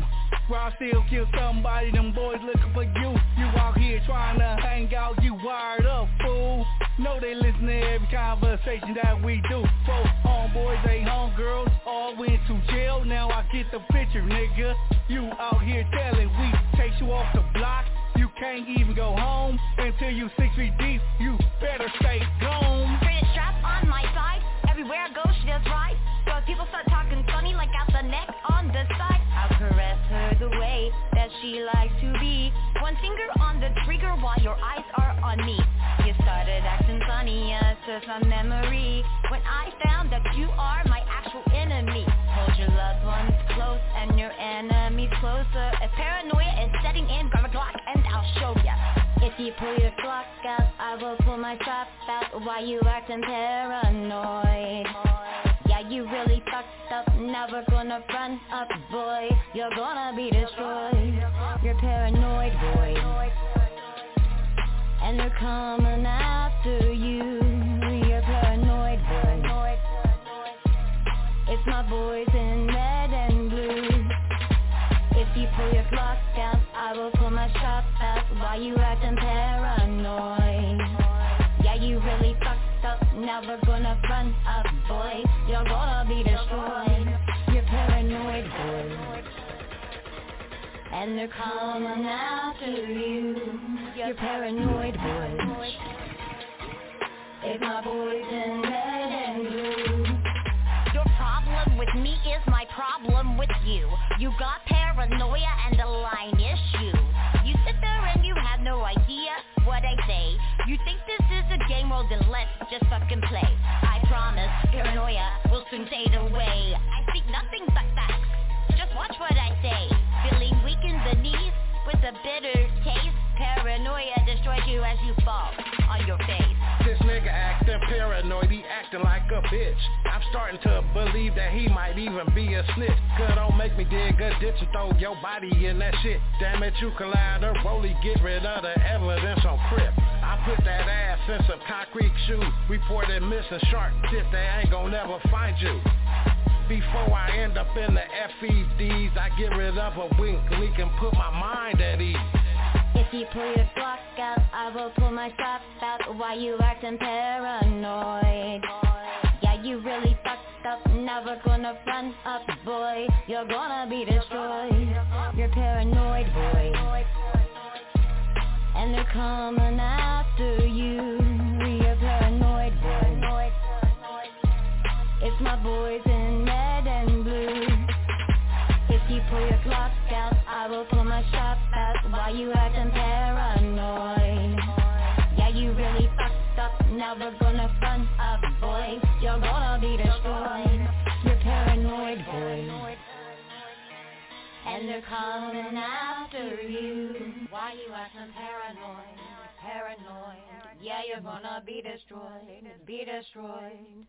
Where I still kill somebody, them boys looking for you. You out here trying to hang out, you wired up, fool. Know they listen to every conversation that we do. Both homeboys, they homegirls, all went to jail. Now I get the picture, nigga. You out here telling we chase you off the block. You can't even go home until you six feet deep. You better stay gone. Pretty strap on my side. Everywhere I go, she does right. So if people start talking funny like out the neck on the side, I'll caress her the way that she likes to be. One finger on the trigger while your eyes are on me. You started acting funny, yes, it's a memory. When I found that you are my actual enemy. And your enemies closer. If paranoia is setting in, grab a Glock and I'll show ya. If you pull your Glock out, I will pull my strap out. Why you acting paranoid? Yeah, you really fucked up. Never gonna front up, boy. You're gonna be destroyed. You're paranoid, boy. And they're coming after you. You're paranoid, boy. It's my boys out. Why you acting paranoid? Yeah, you really fucked up. Never gonna front up, boy. You're gonna be destroyed. You're paranoid, boy. And they're coming after you. You're paranoid, boy. It's my boys in red and blue. Your problem with me is my problem with you. You got paranoia and a line issue. What I say. You think this is a game, well then let's just fucking play. I promise, paranoia will soon fade away. I speak nothing but facts. Just watch what I say. Feeling weak in the knees with a bitter taste. Paranoia destroys you as you fall on your face. This nigga acting paranoid, he acting like a bitch. Starting to believe that he might even be a snitch. Good don't make me dig a ditch and throw your body in that shit. Damn it, you can lie to Rolly, get rid of the evidence on Crip. I put that ass in some concrete shoes. Reported missing shark shit, they ain't gon' never find you. Before I end up in the FEDs, I get rid of a wink, we can put my mind at ease. If you pull your Glock out, I will pull my strap out. Why you acting paranoid? You really fucked up. Never gonna front up, boy. You're gonna be destroyed. You're paranoid, boy. And they're coming after you. You're paranoid, boy. It's my boys in red and blue. If you pull your Glock out, I will pull my strap out. Why you acting paranoid? Never gonna front up, boy. You're gonna be destroyed. You're paranoid, boy. And they're coming after you. Why you acting paranoid? paranoid. Yeah, you're gonna be destroyed, be destroyed.